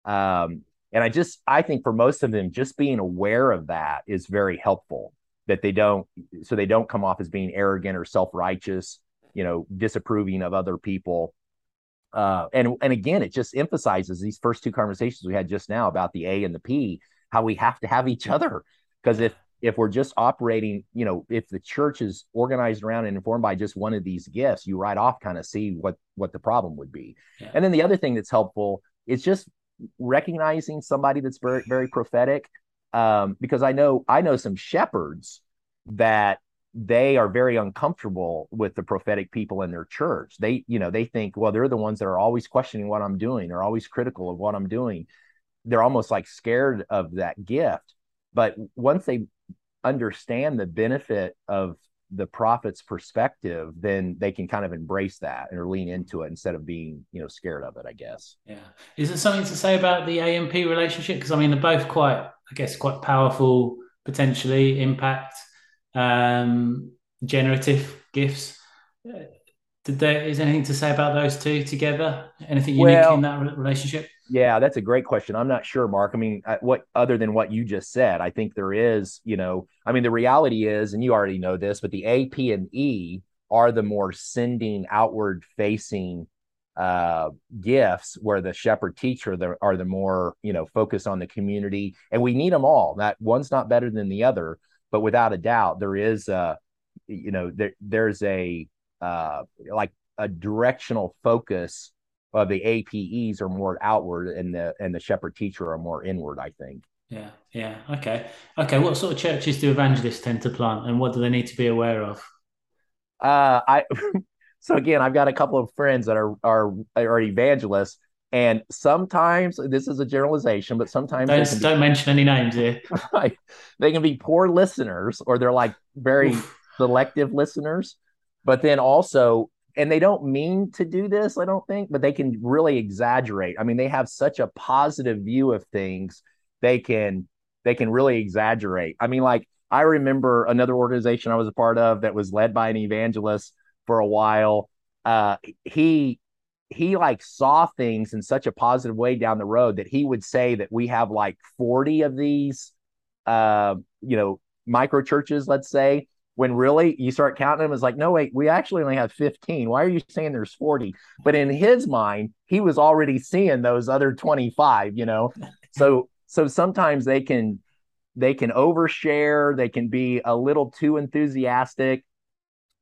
Um, and I just I think for most of them, just being aware of that is very helpful. That they don't so they don't come off as being arrogant or self righteous, you know, disapproving of other people uh, and and again, it just emphasizes these first two conversations we had just now about the A and the P, how we have to have each other. Because if if we're just operating, you know, if the church is organized around and informed by just one of these gifts, you right off kind of see what what the problem would be. Yeah. And then the other thing that's helpful is just recognizing somebody that's very very prophetic. Um, because I know I know some shepherds that they are very uncomfortable with the prophetic people in their church. They, you know, they think, well, they're the ones that are always questioning what I'm doing, they're always critical of what I'm doing. They're almost like scared of that gift. But once they understand the benefit of the prophet's perspective, then they can kind of embrace that or lean into it instead of being, you know, scared of it, I guess. Yeah. Is there something to say about the AMP relationship? Because I mean, they're both quite, I guess, quite powerful, potentially impact um, generative gifts. Did there is anything to say about those two together? Anything unique well, in that relationship? Yeah, that's a great question. I'm not sure, Mark. I mean, what other than what you just said, I think there is. You know, I mean, the reality is, and you already know this, but the A, P, and E are the more sending, outward facing uh, gifts, where the shepherd teacher the, are the more you know focused on the community, and we need them all. That one's not better than the other but without a doubt, there is a, you know, there there's a uh, like a directional focus of the APEs are more outward, and the and the shepherd teacher are more inward. I think. Yeah, yeah, okay, okay. What sort of churches do evangelists tend to plant, and what do they need to be aware of? Uh, I so again, I've got a couple of friends that are are are evangelists, and sometimes this is a generalization, but sometimes don't, don't mention any names here. Right, they can be poor listeners, or they're like very selective listeners. But then also, and they don't mean to do this, I don't think, but they can really exaggerate. I mean, they have such a positive view of things. They can they can really exaggerate. I mean, like I remember another organization I was a part of that was led by an evangelist for a while. Uh, he he like saw things in such a positive way down the road that he would say that we have like 40 of these uh you know micro churches let's say when really you start counting them it's like no wait we actually only have 15 why are you saying there's 40 but in his mind he was already seeing those other 25 you know? So so sometimes they can they can overshare they can be a little too enthusiastic.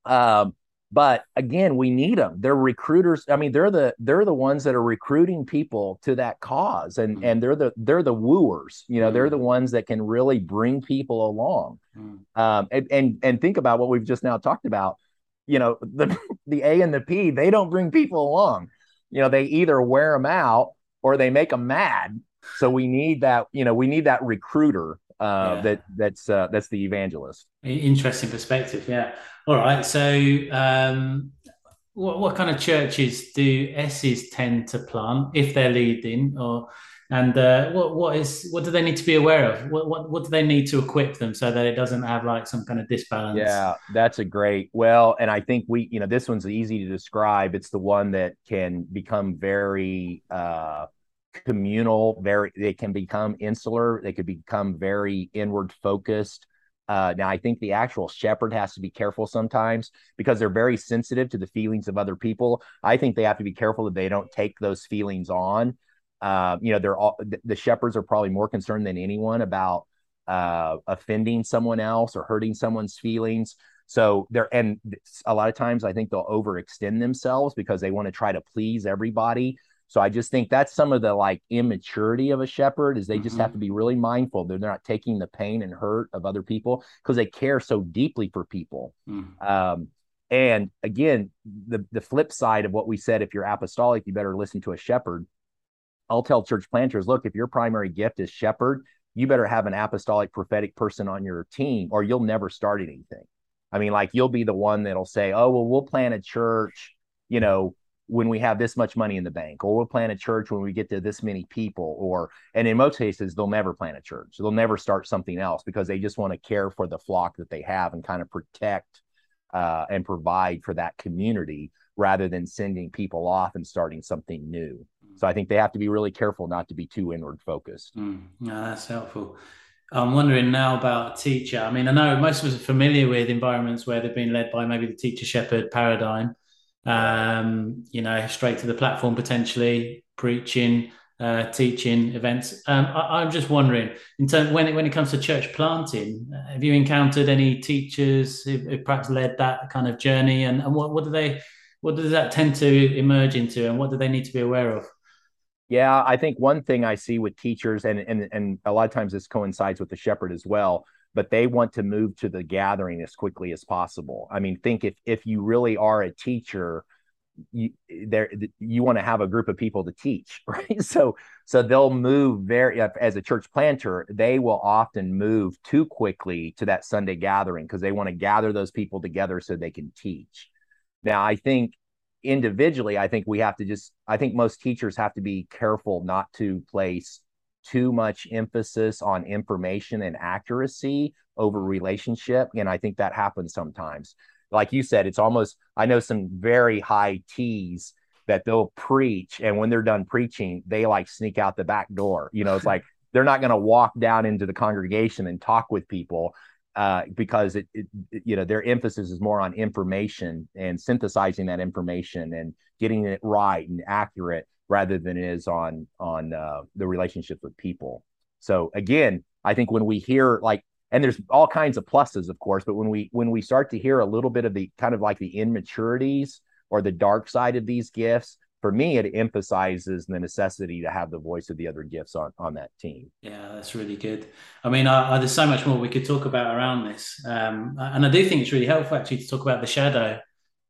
Um but again we need them they're recruiters i mean they're the they're the ones that are recruiting people to that cause and mm-hmm. and they're the they're the wooers you know mm-hmm. they're the ones that can really bring people along mm-hmm. um, and, and and think about what we've just now talked about you know the the a and the p they don't bring people along you know they either wear them out or they make them mad so we need that you know we need that recruiter uh, yeah. that that's uh, that's the evangelist. Interesting perspective, yeah. All right, so um, what, what kind of churches do S's tend to plant if they're leading, or and uh, what what is what do they need to be aware of? What, what what do they need to equip them so that it doesn't have like some kind of disbalance? Yeah, that's a great. Well, and I think we, you know, this one's easy to describe. It's the one that can become very uh, communal. Very, they can become insular. They could become very inward focused. Uh, now, I think the actual shepherd has to be careful sometimes because they're very sensitive to the feelings of other people. I think they have to be careful that they don't take those feelings on. Uh, you know, they're all the shepherds are probably more concerned than anyone about uh, offending someone else or hurting someone's feelings. So they're and a lot of times I think they'll overextend themselves because they want to try to please everybody. So I just think that's some of the like immaturity of a shepherd is they mm-hmm. just have mm-hmm. to be really mindful they're not taking the pain and hurt of other people because they care so deeply for people. Mm. Um, and again, the the flip side of what we said, if you're apostolic, you better listen to a shepherd. I'll tell church planters, look, if your primary gift is shepherd, you better have an apostolic prophetic person on your team, or you'll never start anything. I mean, like you'll be the one that'll say, "Oh, well, we'll plant a church," you know, when we have this much money in the bank, or we'll plant a church when we get to this many people, or and in most cases they'll never plant a church. They'll never start something else because they just want to care for the flock that they have and kind of protect uh, and provide for that community rather than sending people off and starting something new. So I think they have to be really careful not to be too inward focused. Mm, no, that's helpful. I'm wondering now about teacher. I mean, I know most of us are familiar with environments where they've been led by maybe the teacher shepherd paradigm um, you know, straight to the platform potentially, preaching, uh, teaching events. Um, I, am just wondering, in terms when it, when it comes to church planting, have you encountered any teachers who, who perhaps led that kind of journey, and, and what, what do they, what does that tend to emerge into, and what do they need to be aware of? Yeah, I think one thing I see with teachers, and and and a lot of times this coincides with the shepherd as well but they want to move to the gathering as quickly as possible. I mean, think if if you really are a teacher, you there you want to have a group of people to teach, right? So so they'll move very as a church planter, they will often move too quickly to that Sunday gathering because they want to gather those people together so they can teach. Now, I think individually, I think we have to just I think most teachers have to be careful not to place too much emphasis on information and accuracy over relationship. And I think that happens sometimes. Like you said, it's almost, I know some very high T's that they'll preach. And when they're done preaching, they like sneak out the back door. You know, it's like they're not going to walk down into the congregation and talk with people. Uh, because it, it, you know, their emphasis is more on information and synthesizing that information and getting it right and accurate rather than it is on on uh, the relationships with people. So again, I think when we hear like, and there's all kinds of pluses, of course, but when we when we start to hear a little bit of the kind of like the immaturities or the dark side of these gifts, for me, it emphasizes the necessity to have the voice of the other gifts on on that team. Yeah, that's really good. I mean, I, I, there's so much more we could talk about around this, um, and I do think it's really helpful actually to talk about the shadow,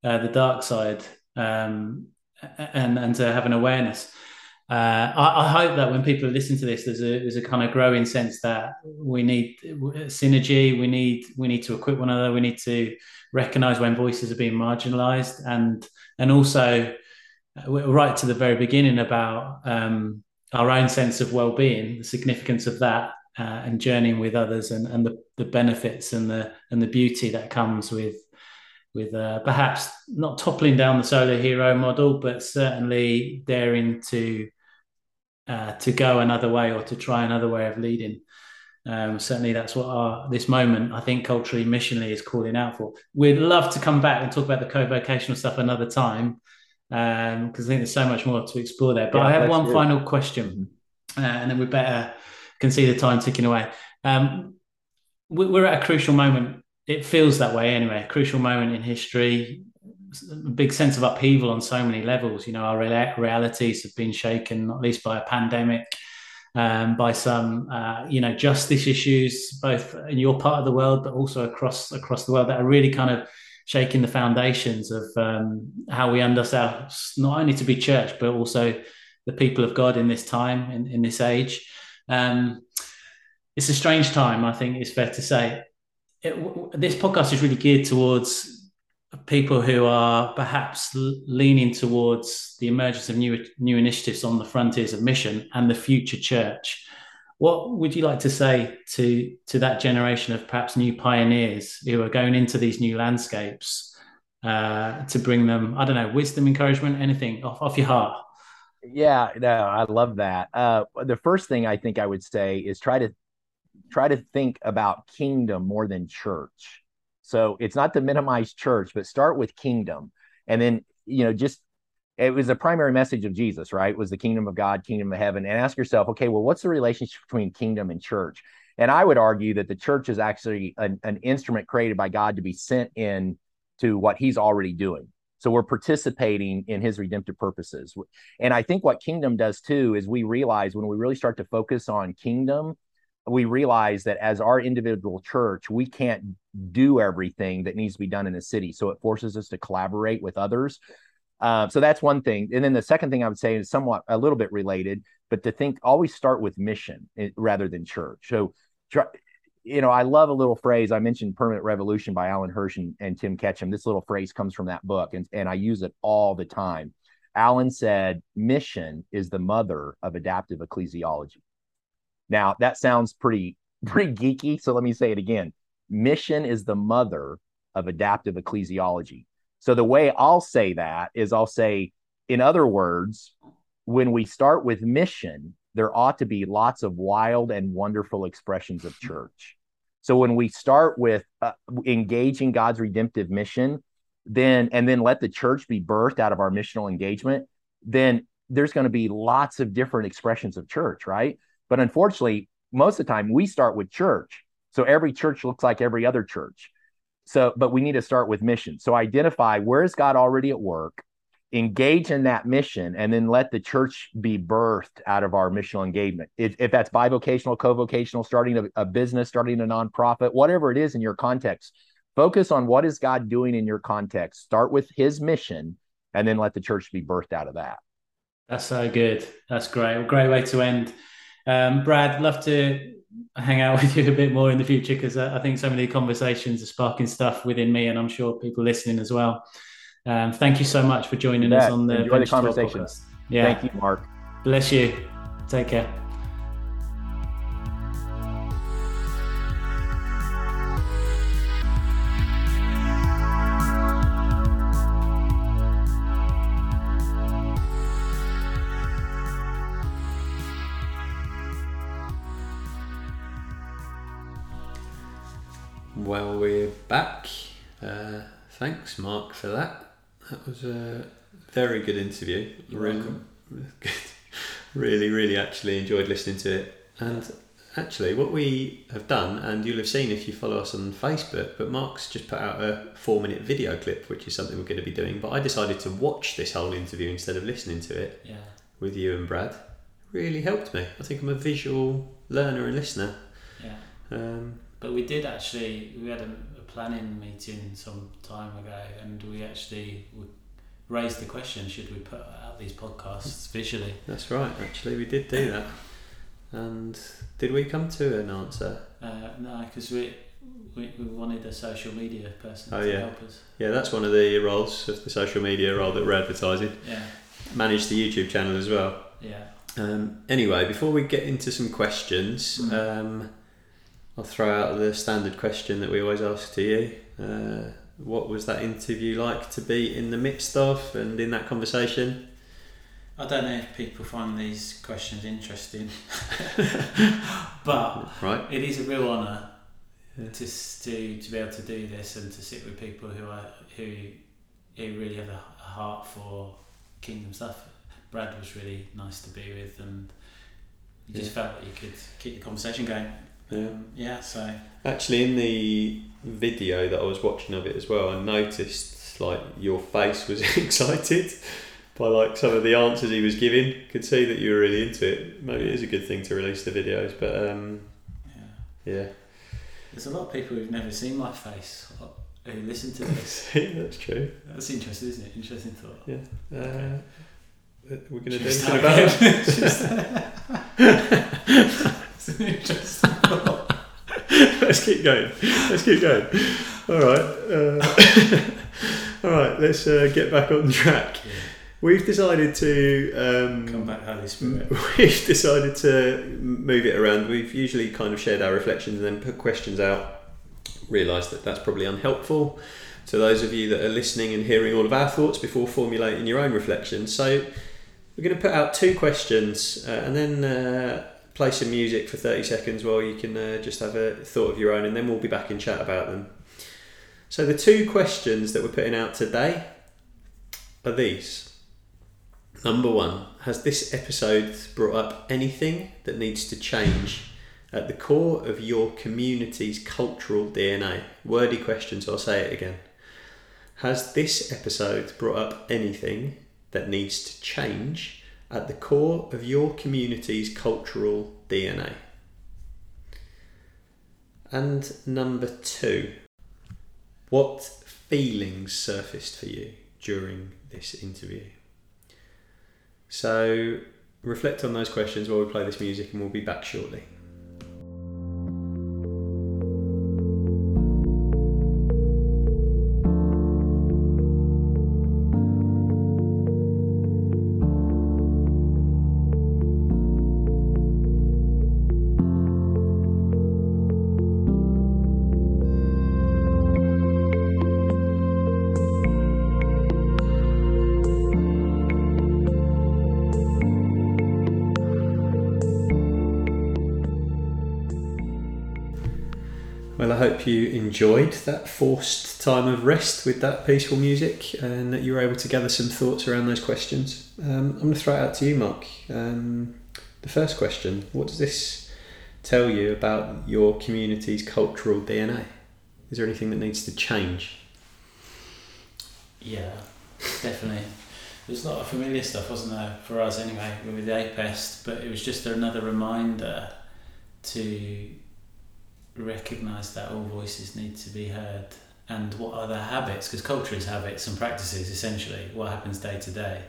uh, the dark side, um, and and to have an awareness. Uh, I, I, hope that when people listen to this, there's a there's a kind of growing sense that we need synergy. We need we need to equip one another. We need to recognise when voices are being marginalised, and and also uh, right to the very beginning about um, our own sense of well-being, the significance of that, uh, and journeying with others, and and the, the benefits and the and the beauty that comes with with uh, perhaps not toppling down the solo hero model, but certainly daring to uh, to go another way or to try another way of leading. Um, certainly, that's what our this moment I think culturally, missionally is calling out for. We'd love to come back and talk about the co-vocational stuff another time because um, I think there's so much more to explore there. But yeah, I have one good. final question, uh, and then we better can see the time ticking away. Um, we're at a crucial moment it feels that way anyway. A crucial moment in history, a big sense of upheaval on so many levels. You know, our realities have been shaken, not least by a pandemic, um, by some, uh, you know, justice issues, both in your part of the world, but also across across the world, that are really kind of shaking the foundations of um, how we understand not only to be church, but also the people of God in this time, in, in this age. Um, it's a strange time, I think it's fair to say it, this podcast is really geared towards people who are perhaps leaning towards the emergence of new new initiatives on the frontiers of mission and the future church. What would you like to say to to that generation of perhaps new pioneers who are going into these new landscapes uh, to bring them, I don't know, wisdom, encouragement, anything off, off your heart? Yeah, no, I love that. Uh, the first thing I think I would say is try to try to think about kingdom more than church. So it's not to minimize church, but start with kingdom, and then you know just it was the primary message of Jesus, right? Was the kingdom of God, kingdom of heaven, and ask yourself, okay, well, what's the relationship between kingdom and church? And I would argue that the church is actually an, an instrument created by God to be sent in to what He's already doing. So we're participating in his redemptive purposes. And I think what kingdom does too is we realize when we really start to focus on kingdom, we realize that as our individual church, we can't do everything that needs to be done in a city. So it forces us to collaborate with others. Uh, so that's one thing. And then the second thing I would say is somewhat a little bit related, but to think always start with mission eh, rather than church. So you know, I love a little phrase. I mentioned Permanent Revolution by Alan Hirsch and, and Tim Catchim. This little phrase comes from that book, and, and I use it all the time. Alan said, Mission is the mother of adaptive ecclesiology. Now, that sounds pretty, pretty geeky. So let me say it again. Mission is the mother of adaptive ecclesiology. So the way I'll say that is I'll say, in other words, when we start with mission, there ought to be lots of wild and wonderful expressions of church. So when we start with uh, engaging God's redemptive mission, then and then let the church be birthed out of our missional engagement, then there's going to be lots of different expressions of church, right? But unfortunately, most of the time we start with church. So every church looks like every other church. So, but we need to start with mission. So identify where is God already at work? engage in that mission and then let the church be birthed out of our missional engagement. If, if that's bivocational, co-vocational, starting a, a, business, starting a nonprofit, whatever it is in your context, focus on what is God doing in your context. Start with his mission and then let the church be birthed out of that. That's so good. That's great. Great way to end. Um, Brad, love to hang out with you a bit more in the future because I, think so many conversations are sparking stuff within me and I'm sure people listening as well. Um, thank you so much for joining us on the Enjoy the conversation. Yeah. Thank you, Mark. Bless you. Take care. Back. Uh, thanks, Mark, for that. That was a very good interview. You're really, welcome. really, really actually enjoyed listening to it. And actually, what we have done, and you'll have seen if you follow us on Facebook, but Mark's just put out a four minute video clip, which is something we're going to be doing. But I decided to watch this whole interview instead of listening to it yeah. with you and Brad. Really helped me. I think I'm a visual learner and listener. Yeah. Um, but we did actually, we had a, planning meeting some time ago, and we actually raised the question: Should we put out these podcasts visually? That's right. Actually, we did do that. And did we come to an answer? Uh, no, because we, we we wanted a social media person oh, to yeah. help us. Yeah, that's one of the roles of the social media role that we're advertising. Yeah. Manage the YouTube channel as well. Yeah. Um, anyway, before we get into some questions, mm. um, I'll throw out the standard question that we always ask to you. Uh, what was that interview like to be in the midst of and in that conversation? I don't know if people find these questions interesting, but right. it is a real honour yeah. to, to to be able to do this and to sit with people who are who who really have a heart for kingdom stuff. Brad was really nice to be with, and you just felt that you could keep the conversation going. Yeah. Yeah. So actually, in the video that I was watching of it as well, I noticed like your face was excited by like some of the answers he was giving. Could see that you were really into it. Maybe it is a good thing to release the videos, but um, yeah. Yeah. There's a lot of people who've never seen my face who listen to this. That's true. That's interesting, isn't it? Interesting thought. Yeah. Uh, okay. We're going to do anything about it. It's interesting Let's keep going. Let's keep going. All right. Uh, All right, let's uh, get back on track. Yeah. We've decided to um, Come back, Holy Spirit. We've decided to move it around. We've usually kind of shared our reflections and then put questions out. Realised that that's probably unhelpful to those of you that are listening and hearing all of our thoughts before formulating your own reflections. So we're going to put out two questions uh, and then uh, play some music for 30 seconds while you can uh, just have a thought of your own and then we'll be back and chat about them. So the two questions that we're putting out today are these. Number one, has this episode brought up anything that needs to change at the core of your community's cultural DNA? Wordy question, so I'll say it again. Has this episode brought up anything that needs to change at the core of your community's cultural DNA? And number two, what feelings surfaced for you during this interview? So reflect on those questions while we play this music, and we'll be back shortly. Hope you enjoyed that forced time of rest with that peaceful music and that you were able to gather some thoughts around those questions. Um, I'm going to throw it out to you, Mark. Um, the first question What does this tell you about your community's cultural DNA? Is there anything that needs to change? Yeah, definitely. There's a lot of familiar stuff, wasn't there, for us anyway, with the APEST, but it was just another reminder to recognise that all voices need to be heard and what are the habits, because culture is habits and practices essentially, what happens day to day,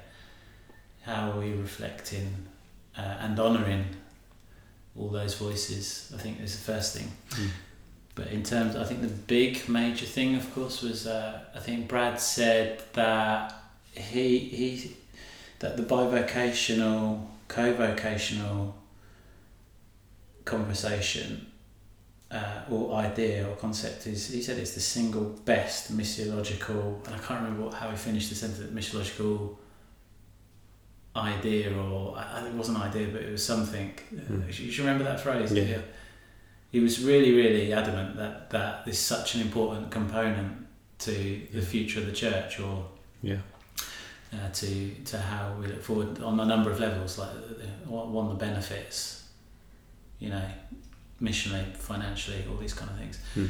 how are we reflecting uh, and honouring all those voices, I think is the first thing. Mm. But in terms, I think the big major thing, of course, was uh, I think Brad said that he he that the bivocational, co-vocational conversation uh, or idea or concept is he said it's the single best missiological and I can't remember what, how he finished the sentence missiological idea or I it wasn't an idea but it was something Mm. uh, you should remember that phrase Yeah. he was really really adamant that that is such an important component to the future of the church or Yeah. uh, to to how we look forward on a number of levels like uh, one the benefits you know missionally financially all these kind of things. Mm.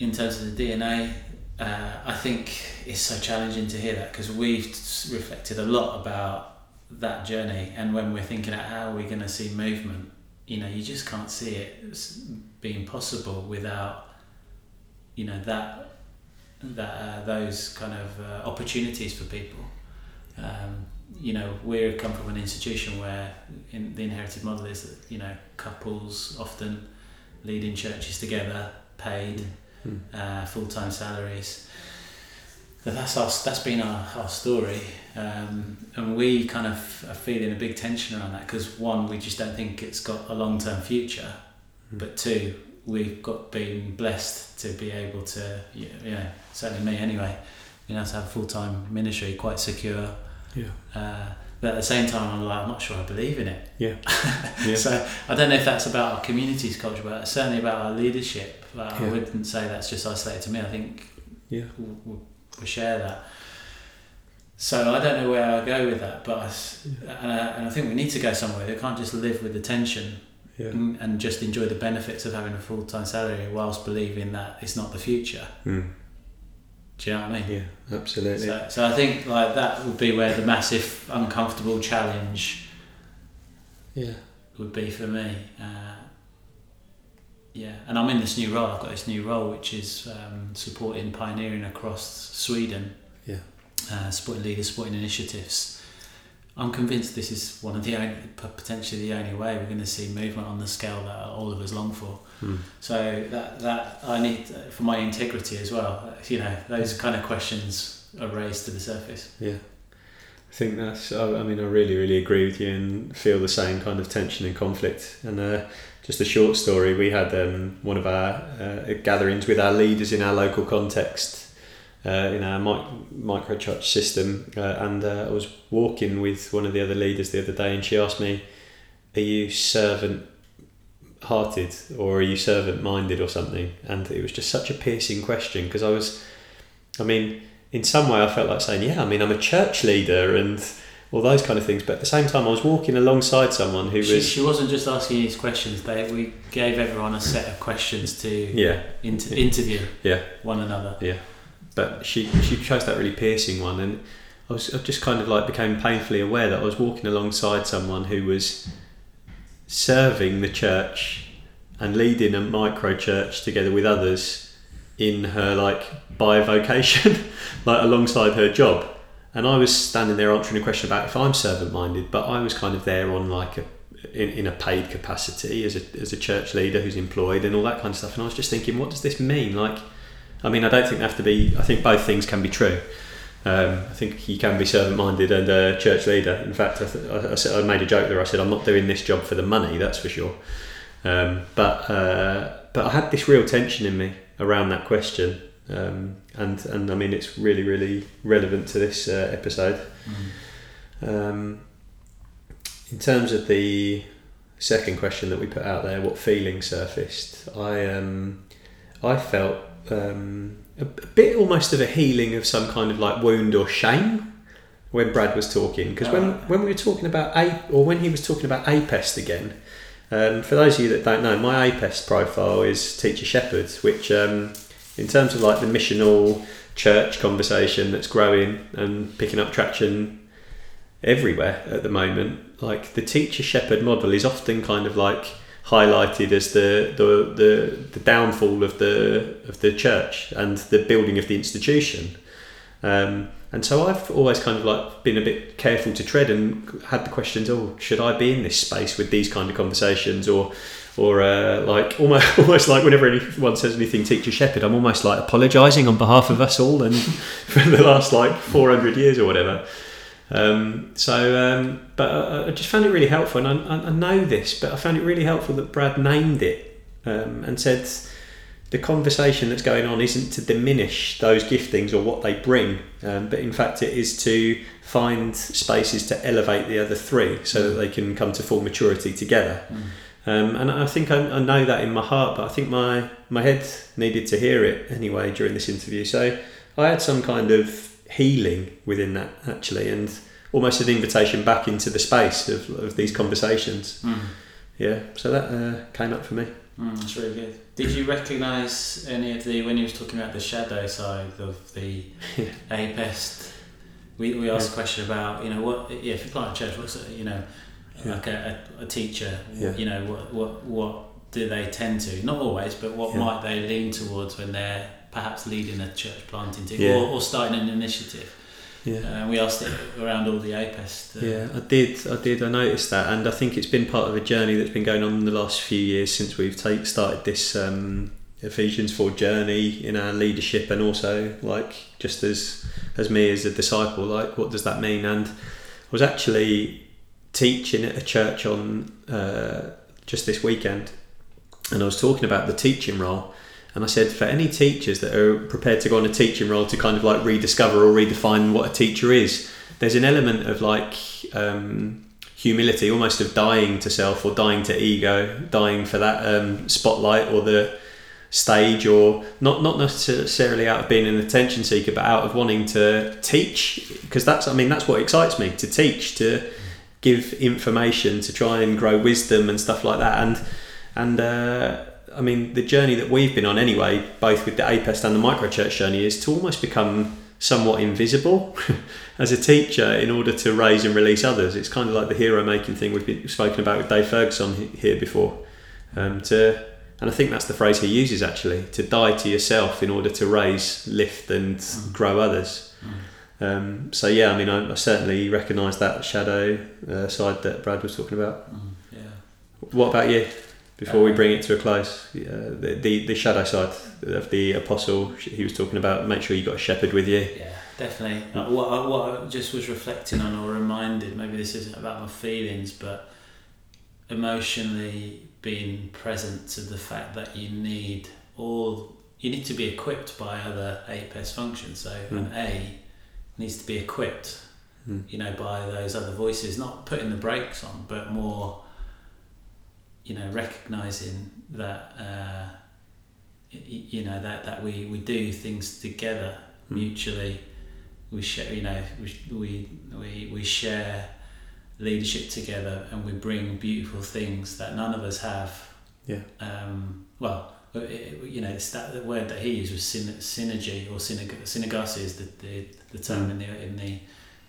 in terms of the DNA uh, I think it's so challenging to hear that because we've reflected a lot about that journey. And when we're thinking about how we're going to see movement you know you just can't see it being possible without you know that that uh, those kind of uh, opportunities for people. Um, you know we come from an institution where in the inherited model is that you know couples often lead in churches together paid Mm. uh, full-time salaries but that's our, that's been our, our story um, and we kind of are feeling a big tension around that because one we just don't think it's got a long-term future Mm. but two we've got been blessed to be able to you know certainly me anyway you know to have a full-time ministry quite secure Yeah. uh, but at the same time I'm like I'm not sure I believe in it Yeah. Yeah. so I don't know if that's about our community's culture but certainly about our leadership like, I wouldn't say that's just isolated to me I think Yeah. we, we, we share that so I don't know where I go with that but I and, I, and I think we need to go somewhere we can't just live with the tension Yeah. and, and just enjoy the benefits of having a full-time salary whilst believing that it's not the future Mm. Do you know what I mean Yeah. Absolutely. so, so I think like that would be where the massive uncomfortable challenge Yeah. would be for me. Uh, yeah, and I'm in this new role. I've got this new role, which is um, supporting pioneering across Sweden. Yeah. Uh, supporting leaders, supporting initiatives, I'm convinced this is one of the only, potentially the only way we're going to see movement on the scale that all of us long for. Hmm. So that that I need for my integrity as well. You know, those kind of questions are raised to the surface. Yeah. I think that's. I I mean, I really, really agree with you and feel the same kind of tension and conflict. And uh, just a short story: we had um, one of our uh, gatherings with our leaders in our local context, uh, in our mic- micro church system, uh, and uh, I was walking with one of the other leaders the other day, and she asked me, "Are you servant?" hearted or are you servant minded or something and it was just such a piercing question because I was I mean in some way I felt like saying, yeah, I mean, I'm a church leader and all those kind of things. But at the same time, I was walking alongside someone who She, was. she wasn't just asking these questions. They we gave everyone a set of questions to Yeah, inter- interview yeah, one another. yeah. But she she chose that really piercing one, and I was I just kind of like became painfully aware that I was walking alongside someone who was serving the church and leading a micro church together with others in her like by vocation, like alongside her job. And I was standing there answering a question about if I'm servant minded, but I was kind of there on like a in, in a paid capacity as a, as a church leader who's employed and all that kind of stuff. And I was just thinking, what does this mean? Like, I mean, I don't think they have to be. I think both things can be true. Um, I think you can be servant minded and a church leader. In fact, I, th- I, I, said, I made a joke there. I said, I'm not doing this job for the money, that's for sure. Um, but uh, but I had this real tension in me around that question. Um, and, and I mean, it's really, really relevant to this uh, episode. Um, in terms of the second question that we put out there, what feelings surfaced? I um, I felt um, a, a bit almost of a healing of some kind of like wound or shame when Brad was talking because when when we were talking about a or when he was talking about apest again. Um, for those of you that don't know, my APEST profile is Teacher Shepherd, which, um, in terms of like the missional church conversation that's growing and picking up traction everywhere at the moment, like the Teacher Shepherd model is often kind of like highlighted as the, the the the downfall of the of the church and the building of the institution. Um, and so I've always kind of like been a bit careful to tread and had the questions: Oh, should I be in this space with these kind of conversations, or, or uh, like almost almost like whenever anyone says anything, teacher shepherd, I'm almost like apologising on behalf of us all and for the last like 400 years or whatever. Um, so, um, but I, I just found it really helpful, and I, I know this, but I found it really helpful that Brad named it um, and said the conversation that's going on isn't to diminish those giftings or what they bring, um, but in fact it is to find spaces to elevate the other three so that they can come to full maturity together. Um, and I think I, I know that in my heart, but I think my, my head needed to hear it anyway during this interview. So I had some kind of healing within that actually, and almost an invitation back into the space of, of these conversations. Mm. Yeah, so that uh, came up for me. Mm, that's really good. Did you recognise any of the when he was talking about the shadow side of the apest? We, we asked a question about you know what yeah if you plant a church what's it, you know Yeah. like a, a, a teacher Yeah. you know what what what do they tend to not always but what Yeah. might they lean towards when they're perhaps leading a church planting team Yeah. or, or starting an initiative Yeah. uh, we asked it around all the APES. uh, Yeah, I did. I did. I noticed that, and I think it's been part of a journey that's been going on in the last few years since we've take, started this um, Ephesians four journey in our leadership, and also like just as as me as a disciple, like what does that mean? And I was actually teaching at a church on uh, just this weekend, and I was talking about the teaching role. And I said, for any teachers that are prepared to go on a teaching role to kind of like rediscover or redefine what a teacher is, there's an element of like um, humility, almost of dying to self or dying to ego, dying for that um, spotlight or the stage, or not not necessarily out of being an attention seeker, but out of wanting to teach. Because that's, I mean, that's what excites me to teach, to give information, to try and grow wisdom and stuff like that. And and uh, I mean, the journey that we've been on anyway, both with the APEST and the microchurch journey, is to almost become somewhat invisible as a teacher in order to raise and release others. It's kind of like the hero making thing we've been spoken about with Dave Ferguson here before. Um, to, and I think that's the phrase he uses actually to die to yourself in order to raise, lift, and grow others. Um, so yeah, I mean, I, I certainly recognise that shadow uh, side that Brad was talking about. Mm, yeah. What about you? Before we Um, bring it to a close, uh, the, the the shadow side of the apostle he was talking about. Make sure you got a shepherd with you. Yeah, definitely. Uh, what, I, what I just was reflecting on or reminded, maybe this isn't about my feelings, but emotionally being present to the fact that you need all, you need to be equipped by other APES functions. So an Mm. A needs to be equipped, Mm. you know, by those other voices, not putting the brakes on, but more, you know, recognizing that, uh, you know, that, that we, we do things together Mm. mutually we share you know we, we we we share leadership together and we bring beautiful things that none of us have Yeah. um well it- it- you know it's that the word that he used was syn- synergy or synerg- synergos is the, the the term in the in the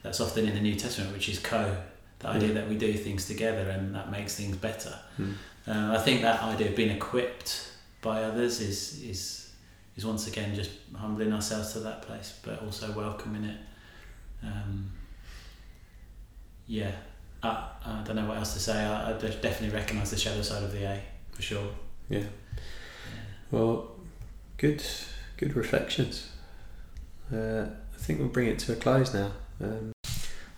that's often in the New Testament which is co the idea Mm. that we do things together and that makes things better Mm. uh, I think that idea of being equipped by others is is is once again just humbling ourselves to that place, but also welcoming it. Um, yeah, I, I don't know what else to say. I, I definitely recognise the shadow side of the A for sure. Yeah. Well, good, good reflections. Uh, I think we'll bring it to a close now. Um,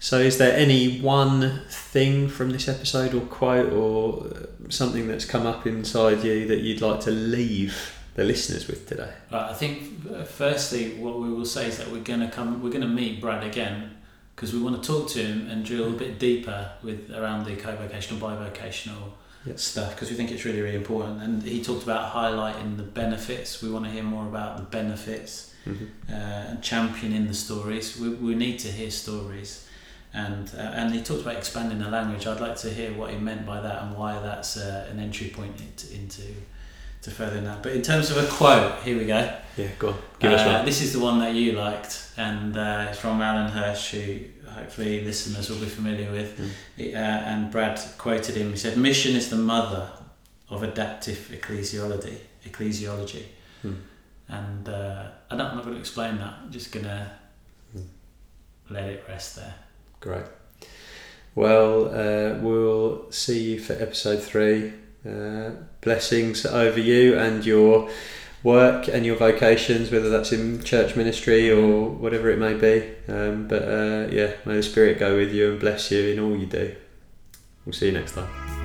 so, is there any one thing from this episode, or quote, or uh, something that's come up inside you that you'd like to leave the listeners with today? Right, I think uh, firstly, what we will say is that we're gonna come, we're gonna meet Brad again because we want to talk to him and drill a bit deeper with around the co-vocational, bivocational Yeah. stuff because we think it's really, really important. And he talked about highlighting the benefits. We want to hear more about the benefits Mm-hmm. uh, and championing the stories. We, we need to hear stories. And, uh, and he talked about expanding the language. I'd like to hear what he meant by that and why that's uh, an entry point into, into to furthering that. But in terms of a quote, here we go. Yeah, go on. Give us Uh, one. This is the one that you liked, and uh, it's from Alan Hirsch, who hopefully listeners will be familiar with. Mm. And Brad quoted him. He said, "Mission is the mother of adaptive ecclesiology." Ecclesiology, Mm. and uh, I don't, I'm not going to explain that. I'm just going to Mm. let it rest there. Great. Well, uh, we'll see you for episode three. Uh, blessings over you and your work and your vocations, whether that's in church ministry or whatever it may be. Um, but uh, yeah, may the Spirit go with you and bless you in all you do. We'll see you next time.